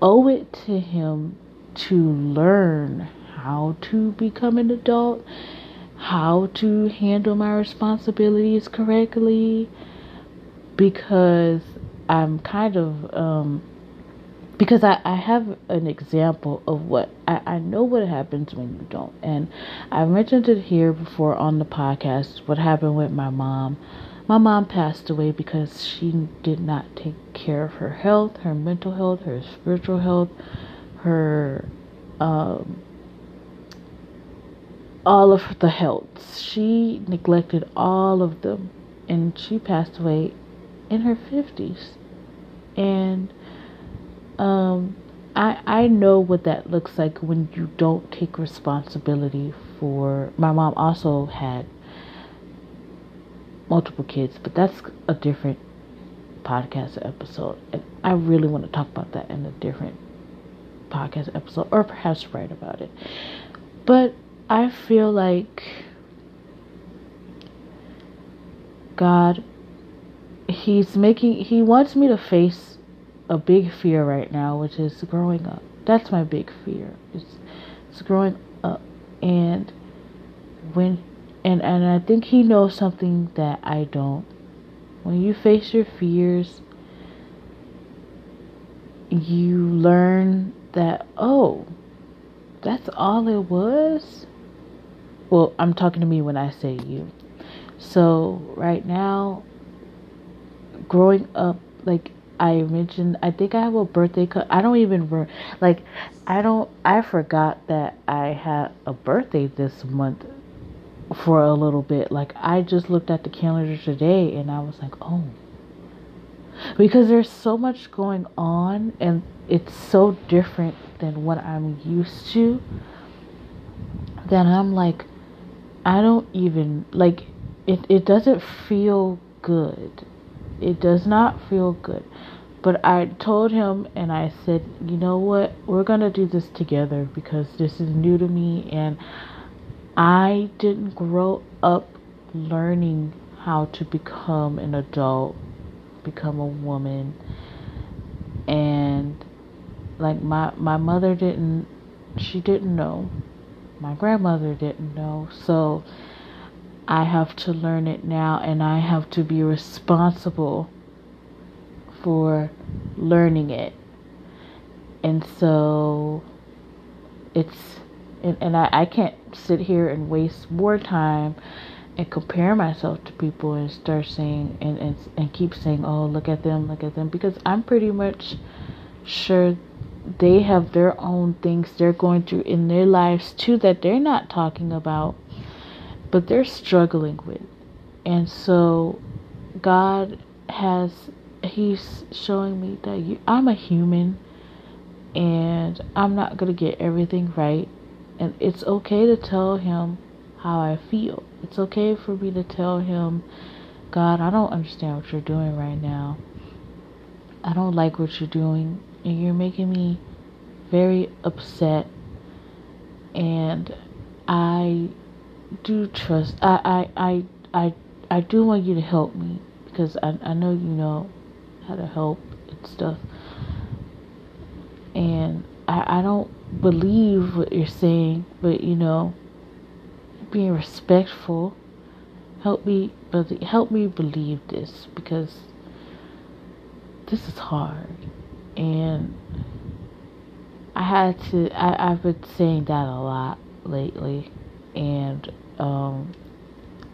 owe it to him to learn how to become an adult, how to handle my responsibilities correctly, because I'm kind of um, because I, I have an example of what I, I know what happens when you don't. And I've mentioned it here before on the podcast what happened with my mom. My mom passed away because she did not take care of her health, her mental health, her spiritual health, her um, all of the health. She neglected all of them and she passed away in her 50s and um, I I know what that looks like when you don't take responsibility for. My mom also had multiple kids, but that's a different podcast episode, and I really want to talk about that in a different podcast episode, or perhaps write about it. But I feel like God he's making he wants me to face a big fear right now, which is growing up. That's my big fear. It's it's growing up and when and and I think he knows something that I don't. When you face your fears, you learn that oh, that's all it was. Well, I'm talking to me when I say you. So, right now, growing up, like I mentioned, I think I have a birthday. Co- I don't even like. I don't. I forgot that I had a birthday this month for a little bit. Like I just looked at the calendar today and I was like, oh, because there's so much going on and it's so different than what I'm used to. That I'm like, I don't even like. It. It doesn't feel good it does not feel good. But I told him and I said, you know what? We're going to do this together because this is new to me and I didn't grow up learning how to become an adult, become a woman. And like my my mother didn't she didn't know. My grandmother didn't know. So I have to learn it now and I have to be responsible for learning it. And so it's and, and I, I can't sit here and waste more time and compare myself to people and start saying and, and and keep saying, Oh, look at them, look at them because I'm pretty much sure they have their own things they're going through in their lives too that they're not talking about but they're struggling with. And so God has he's showing me that you, I'm a human and I'm not going to get everything right and it's okay to tell him how I feel. It's okay for me to tell him, God, I don't understand what you're doing right now. I don't like what you're doing, and you're making me very upset. And I do trust. I I I I, I do want you to help me because I I know you know how to help and stuff. And I I don't believe what you're saying, but you know, being respectful. Help me, help me believe this because this is hard, and I had to. I, I've been saying that a lot lately, and um,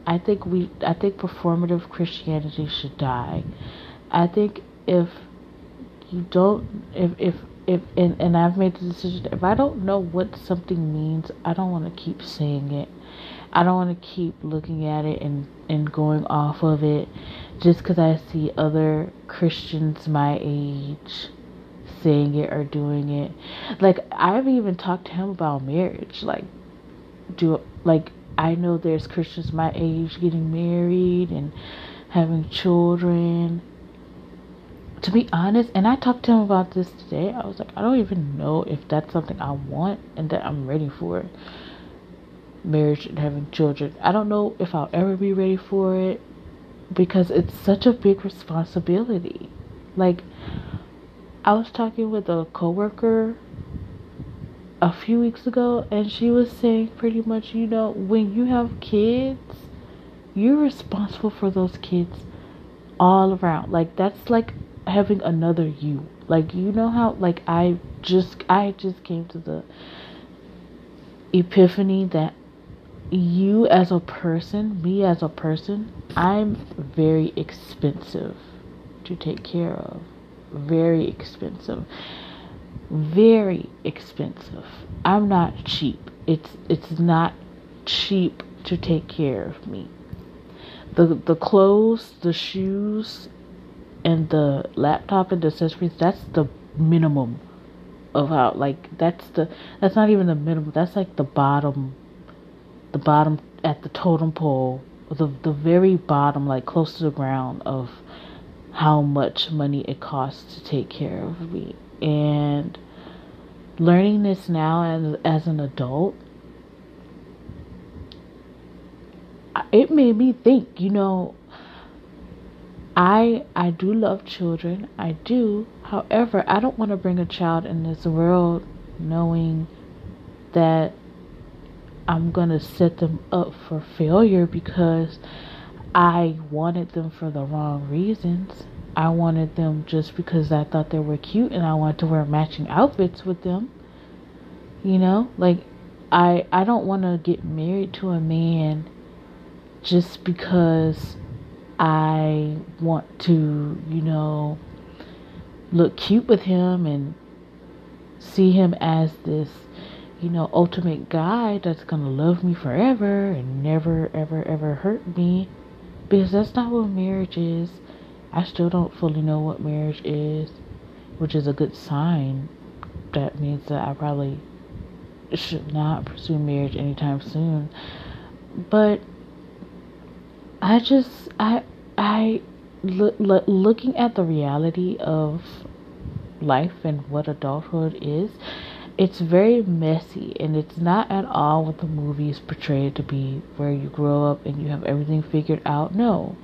I think we. I think performative Christianity should die. I think if you don't, if if if and, and I've made the decision if I don't know what something means, I don't want to keep saying it. I don't want to keep looking at it and and going off of it just cuz I see other Christians my age saying it or doing it. Like I've even talked to him about marriage. Like do like I know there's Christians my age getting married and having children to be honest, and I talked to him about this today, I was like, I don't even know if that's something I want and that I'm ready for. Marriage and having children. I don't know if I'll ever be ready for it because it's such a big responsibility. Like, I was talking with a coworker a few weeks ago, and she was saying pretty much, you know, when you have kids, you're responsible for those kids all around. Like, that's like having another you. Like you know how like I just I just came to the epiphany that you as a person, me as a person, I'm very expensive to take care of. Very expensive. Very expensive. I'm not cheap. It's it's not cheap to take care of me. The the clothes, the shoes, and the laptop and the accessories that's the minimum of how like that's the that's not even the minimum that's like the bottom the bottom at the totem pole the the very bottom like close to the ground of how much money it costs to take care of me and learning this now as as an adult it made me think you know I I do love children. I do. However, I don't want to bring a child in this world knowing that I'm going to set them up for failure because I wanted them for the wrong reasons. I wanted them just because I thought they were cute and I wanted to wear matching outfits with them. You know, like I I don't want to get married to a man just because I want to, you know, look cute with him and see him as this, you know, ultimate guy that's going to love me forever and never, ever, ever hurt me. Because that's not what marriage is. I still don't fully know what marriage is, which is a good sign. That means that I probably should not pursue marriage anytime soon. But I just I I look, look, looking at the reality of life and what adulthood is, it's very messy and it's not at all what the movies portray it to be where you grow up and you have everything figured out. No.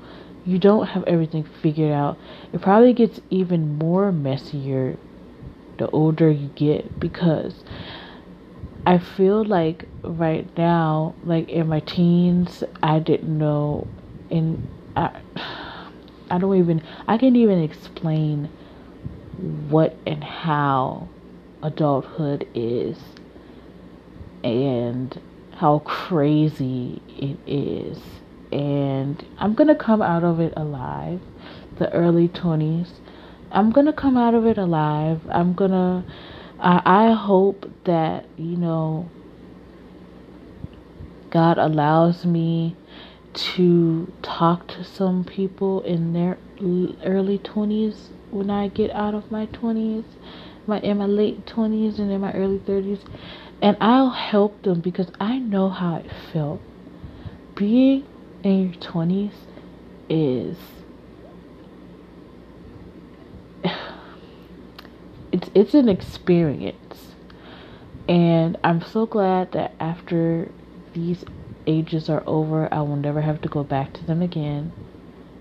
You don't have everything figured out. It probably gets even more messier the older you get because I feel like right now, like in my teens, I didn't know, and I, I don't even, I can't even explain what and how adulthood is and how crazy it is. And I'm gonna come out of it alive, the early 20s. I'm gonna come out of it alive. I'm gonna, I, I hope that, you know, God allows me to talk to some people in their early 20s when I get out of my 20s my in my late 20s and in my early 30s and I'll help them because I know how it felt. Being in your 20s is it's it's an experience. And I'm so glad that after these ages are over, I will never have to go back to them again.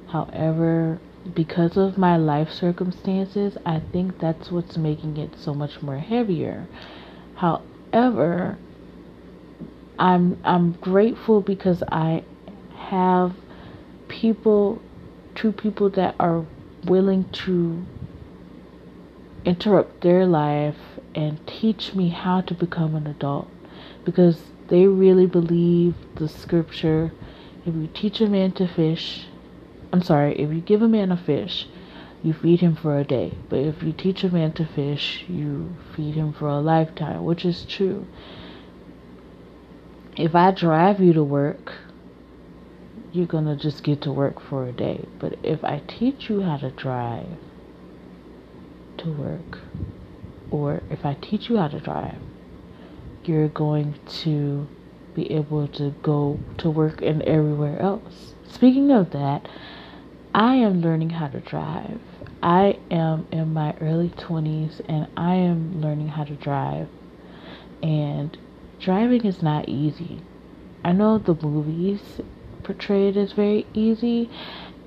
However, because of my life circumstances, I think that's what's making it so much more heavier. However, I'm I'm grateful because I have people, true people that are willing to interrupt their life and teach me how to become an adult because they really believe the scripture if you teach a man to fish I'm sorry, if you give a man a fish, you feed him for a day. But if you teach a man to fish, you feed him for a lifetime, which is true. If I drive you to work, you're going to just get to work for a day. But if I teach you how to drive to work, or if I teach you how to drive, you're going to be able to go to work and everywhere else. Speaking of that, I am learning how to drive. I am in my early 20s and I am learning how to drive. And driving is not easy. I know the movies portray it as very easy,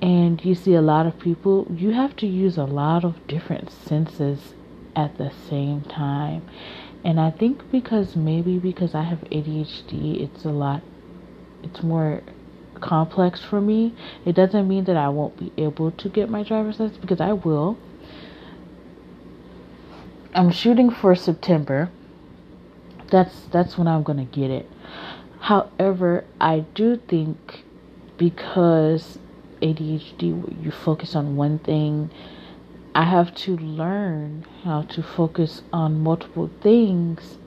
and you see a lot of people, you have to use a lot of different senses at the same time. And I think because maybe because I have ADHD, it's a lot, it's more complex for me. It doesn't mean that I won't be able to get my driver's license because I will. I'm shooting for September. That's that's when I'm going to get it. However, I do think because ADHD you focus on one thing, I have to learn how to focus on multiple things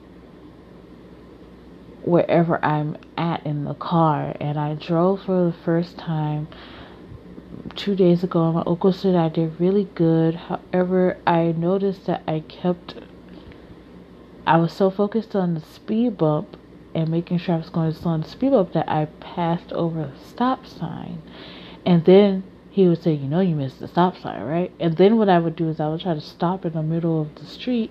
wherever I'm at in the car. And I drove for the first time two days ago. My uncle said I did really good. However, I noticed that I kept, I was so focused on the speed bump and making sure I was going slow on the speed bump that I passed over a stop sign. And then he would say, You know, you missed the stop sign, right? And then what I would do is I would try to stop in the middle of the street,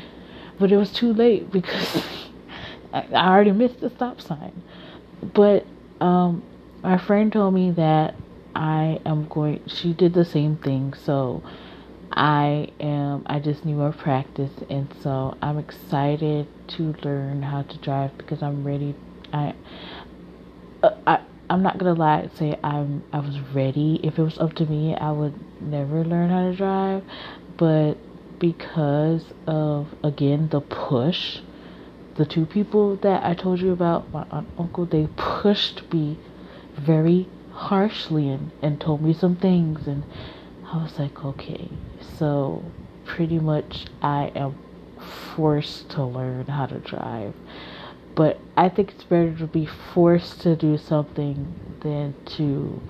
but it was too late because I, already missed the stop sign. But um, my friend told me that I am going. She did the same thing, so I am. I just need more practice, and so I'm excited to learn how to drive because I'm ready. I. Uh, I I'm not gonna lie say I'm I was ready. If it was up to me, I would never learn how to drive, but because of again the push the two people that I told you about, my aunt, uncle, they pushed me very harshly and, and told me some things. And I was like, okay, so pretty much I am forced to learn how to drive. But I think it's better to be forced to do something than to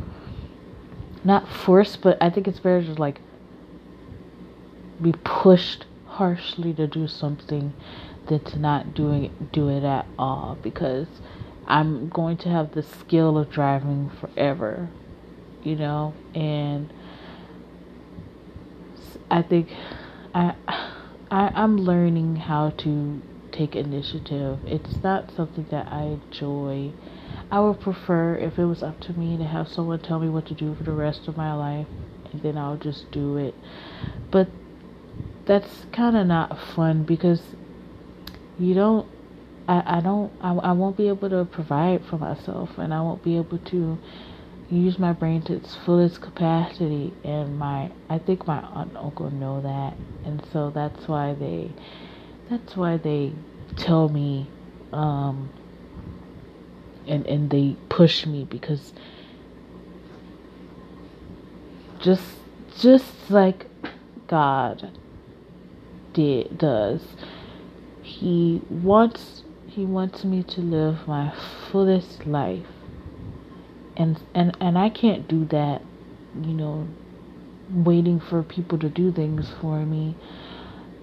not forced, but I think it's better to like be pushed harshly to do something than to not doing do it at all because I'm going to have the skill of driving forever, you know, and I think I, I I'm learning how to take initiative. It's not something that I enjoy. I would prefer if it was up to me to have someone tell me what to do for the rest of my life and then I'll just do it. But that's kind of not fun because you don't I, I don't I, I won't be able to provide for myself and I won't be able to use my brain to its fullest capacity and my I think my aunt and uncle know that and so that's why they that's why they tell me um and and they push me because just just like God did does he wants he wants me to live my fullest life and and and I can't do that, you know, waiting for people to do things for me.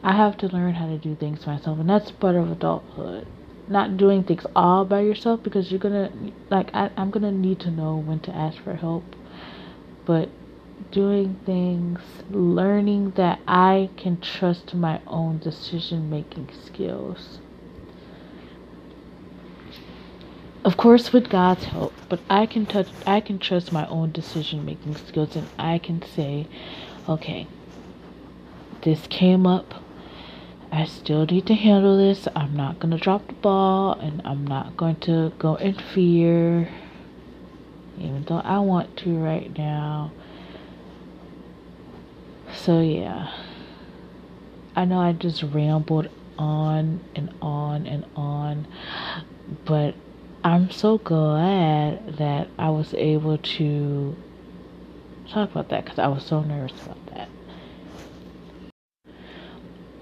I have to learn how to do things myself, and that's part of adulthood. Not doing things all by yourself because you're gonna like I, I'm gonna need to know when to ask for help, but doing things, learning that I can trust my own decision making skills. Of course, with God's help, but I can touch, I can trust my own decision making skills, and I can say, okay, this came up. I still need to handle this. I'm not gonna drop the ball, and I'm not going to go in fear, even though I want to right now. So yeah, I know I just rambled on and on and on, but I'm so glad that I was able to talk about that because I was so nervous about that.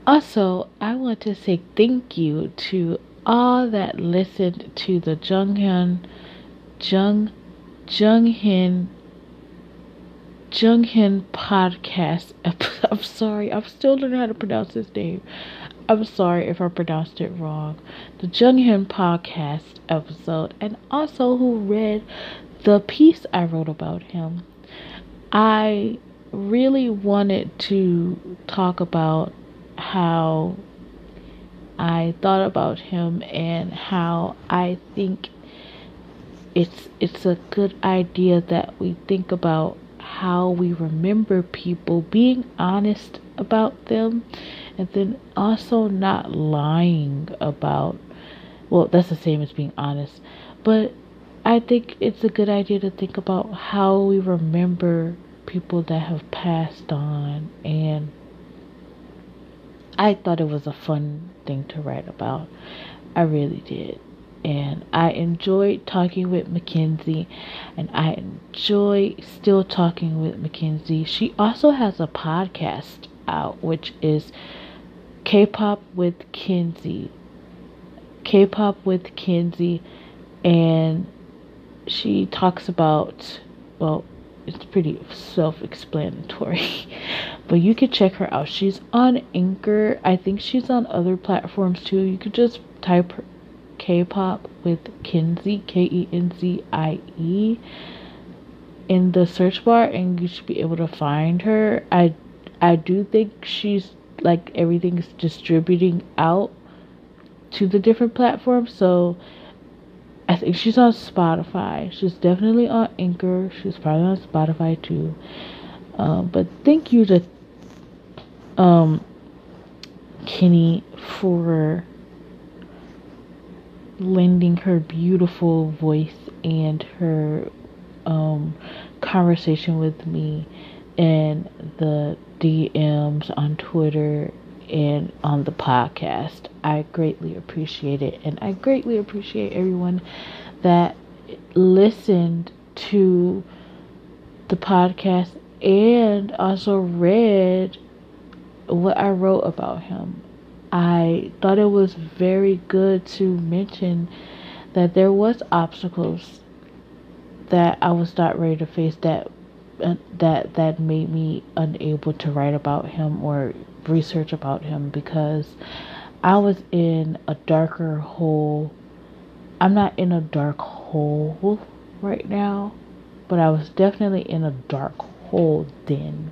Also, I want to say thank you to all that listened to the Junghyun Jung Junghyun Junghyun podcast. I'm sorry, I'm still learning how to pronounce his name. I'm sorry if I pronounced it wrong. The Junghyun podcast episode, and also who read the piece I wrote about him. I really wanted to talk about how I thought about him and how I think it's it's a good idea that we think about how we remember people being honest about them and then also not lying about well that's the same as being honest but i think it's a good idea to think about how we remember people that have passed on and i thought it was a fun thing to write about. I really did. And I enjoyed talking with Mackenzie, and I enjoy still talking with Mackenzie. She also has a podcast out, which is K-pop with Kenzie. K-pop with Kenzie, and she talks about well, it's pretty self-explanatory, but you could check her out. She's on Anchor. I think she's on other platforms too. You could just type K-pop with Kenzie K E N Z I E in the search bar, and you should be able to find her. I I do think she's like everything's distributing out to the different platforms. So I think she's on Spotify. She's definitely on Anchor. She's probably on Spotify too. Um, but thank you to um, Kenny for lending her beautiful voice and her um, conversation with me and the DMs on Twitter and on the podcast. I greatly appreciate it. And I greatly appreciate everyone that listened to the podcast and also read what I wrote about him. I thought it was very good to mention that there was obstacles that I was not ready to face that that that made me unable to write about him or research about him because I was in a darker hole. I'm not in a dark hole right now, but I was definitely in a dark hole then.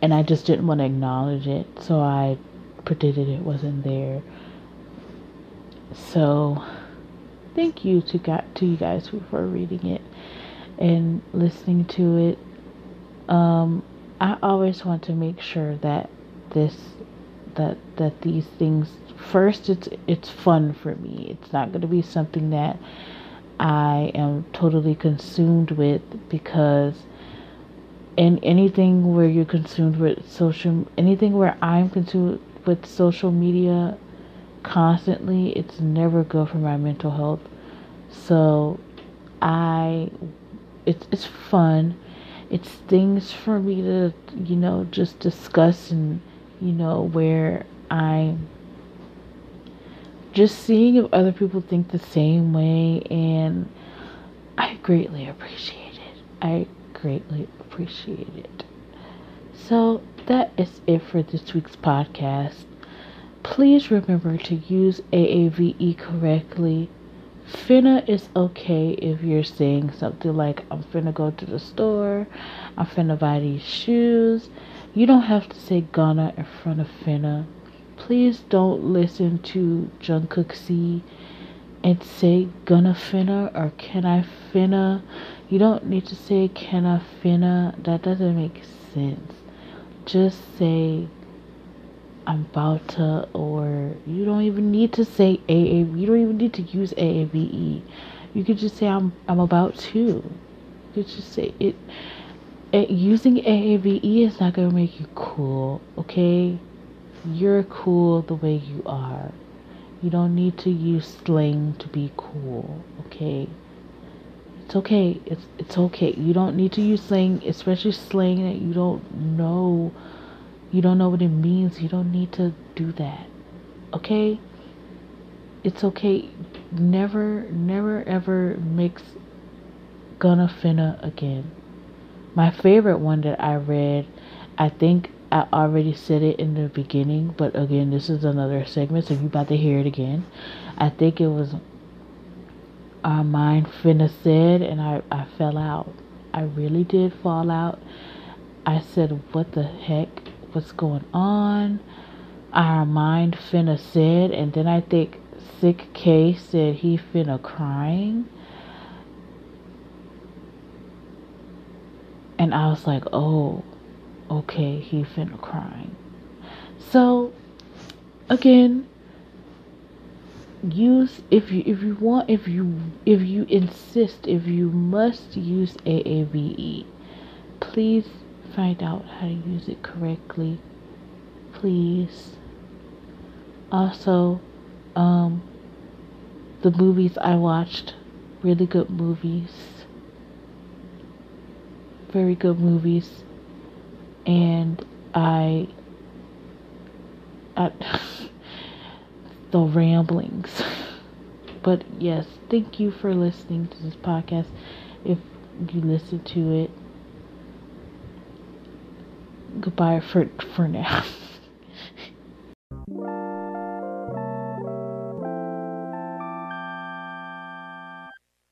and I just didn't want to acknowledge it, so I pretended it wasn't there. So, thank you to got to you guys for reading it and listening to it. Um, I always want to make sure that this that that these things first it's it's fun for me. It's not going to be something that I am totally consumed with because in anything where you're consumed with social anything where I'm consumed with social media constantly, it's never good for my mental health. So I it's it's fun. It's things for me to, you know, just discuss and you know, where I'm just seeing if other people think the same way and I greatly appreciate it. I greatly appreciate it. So that is it for this week's podcast. Please remember to use AAVE correctly. Finna is okay if you're saying something like, I'm finna go to the store, I'm finna buy these shoes. You don't have to say gonna in front of finna. Please don't listen to Jungkook C and say gonna finna or can I finna. You don't need to say can I finna. That doesn't make sense. Just say I'm about to, or you don't even need to say AA. You don't even need to use AAVE. You could just say I'm I'm about to. You could just say it. it using AAVE is not gonna make you cool. Okay, you're cool the way you are. You don't need to use slang to be cool. Okay. It's okay. It's it's okay. You don't need to use slang, especially slang that you don't know you don't know what it means, you don't need to do that. Okay? It's okay. Never, never, ever mix gonna finna again. My favorite one that I read, I think I already said it in the beginning, but again, this is another segment, so you about to hear it again. I think it was our mind finna said, and I, I fell out. I really did fall out. I said, What the heck? What's going on. Our mind finna said, and then I think Sick K said he finna crying. And I was like, oh, okay, he finna crying. So, again, use if you if you want if you if you insist if you must use AAVE, please find out how to use it correctly, please. Also, um, the movies I watched, really good movies, very good movies, and I, I the ramblings. But yes, thank you for listening to this podcast. If you listen to it, goodbye for for now.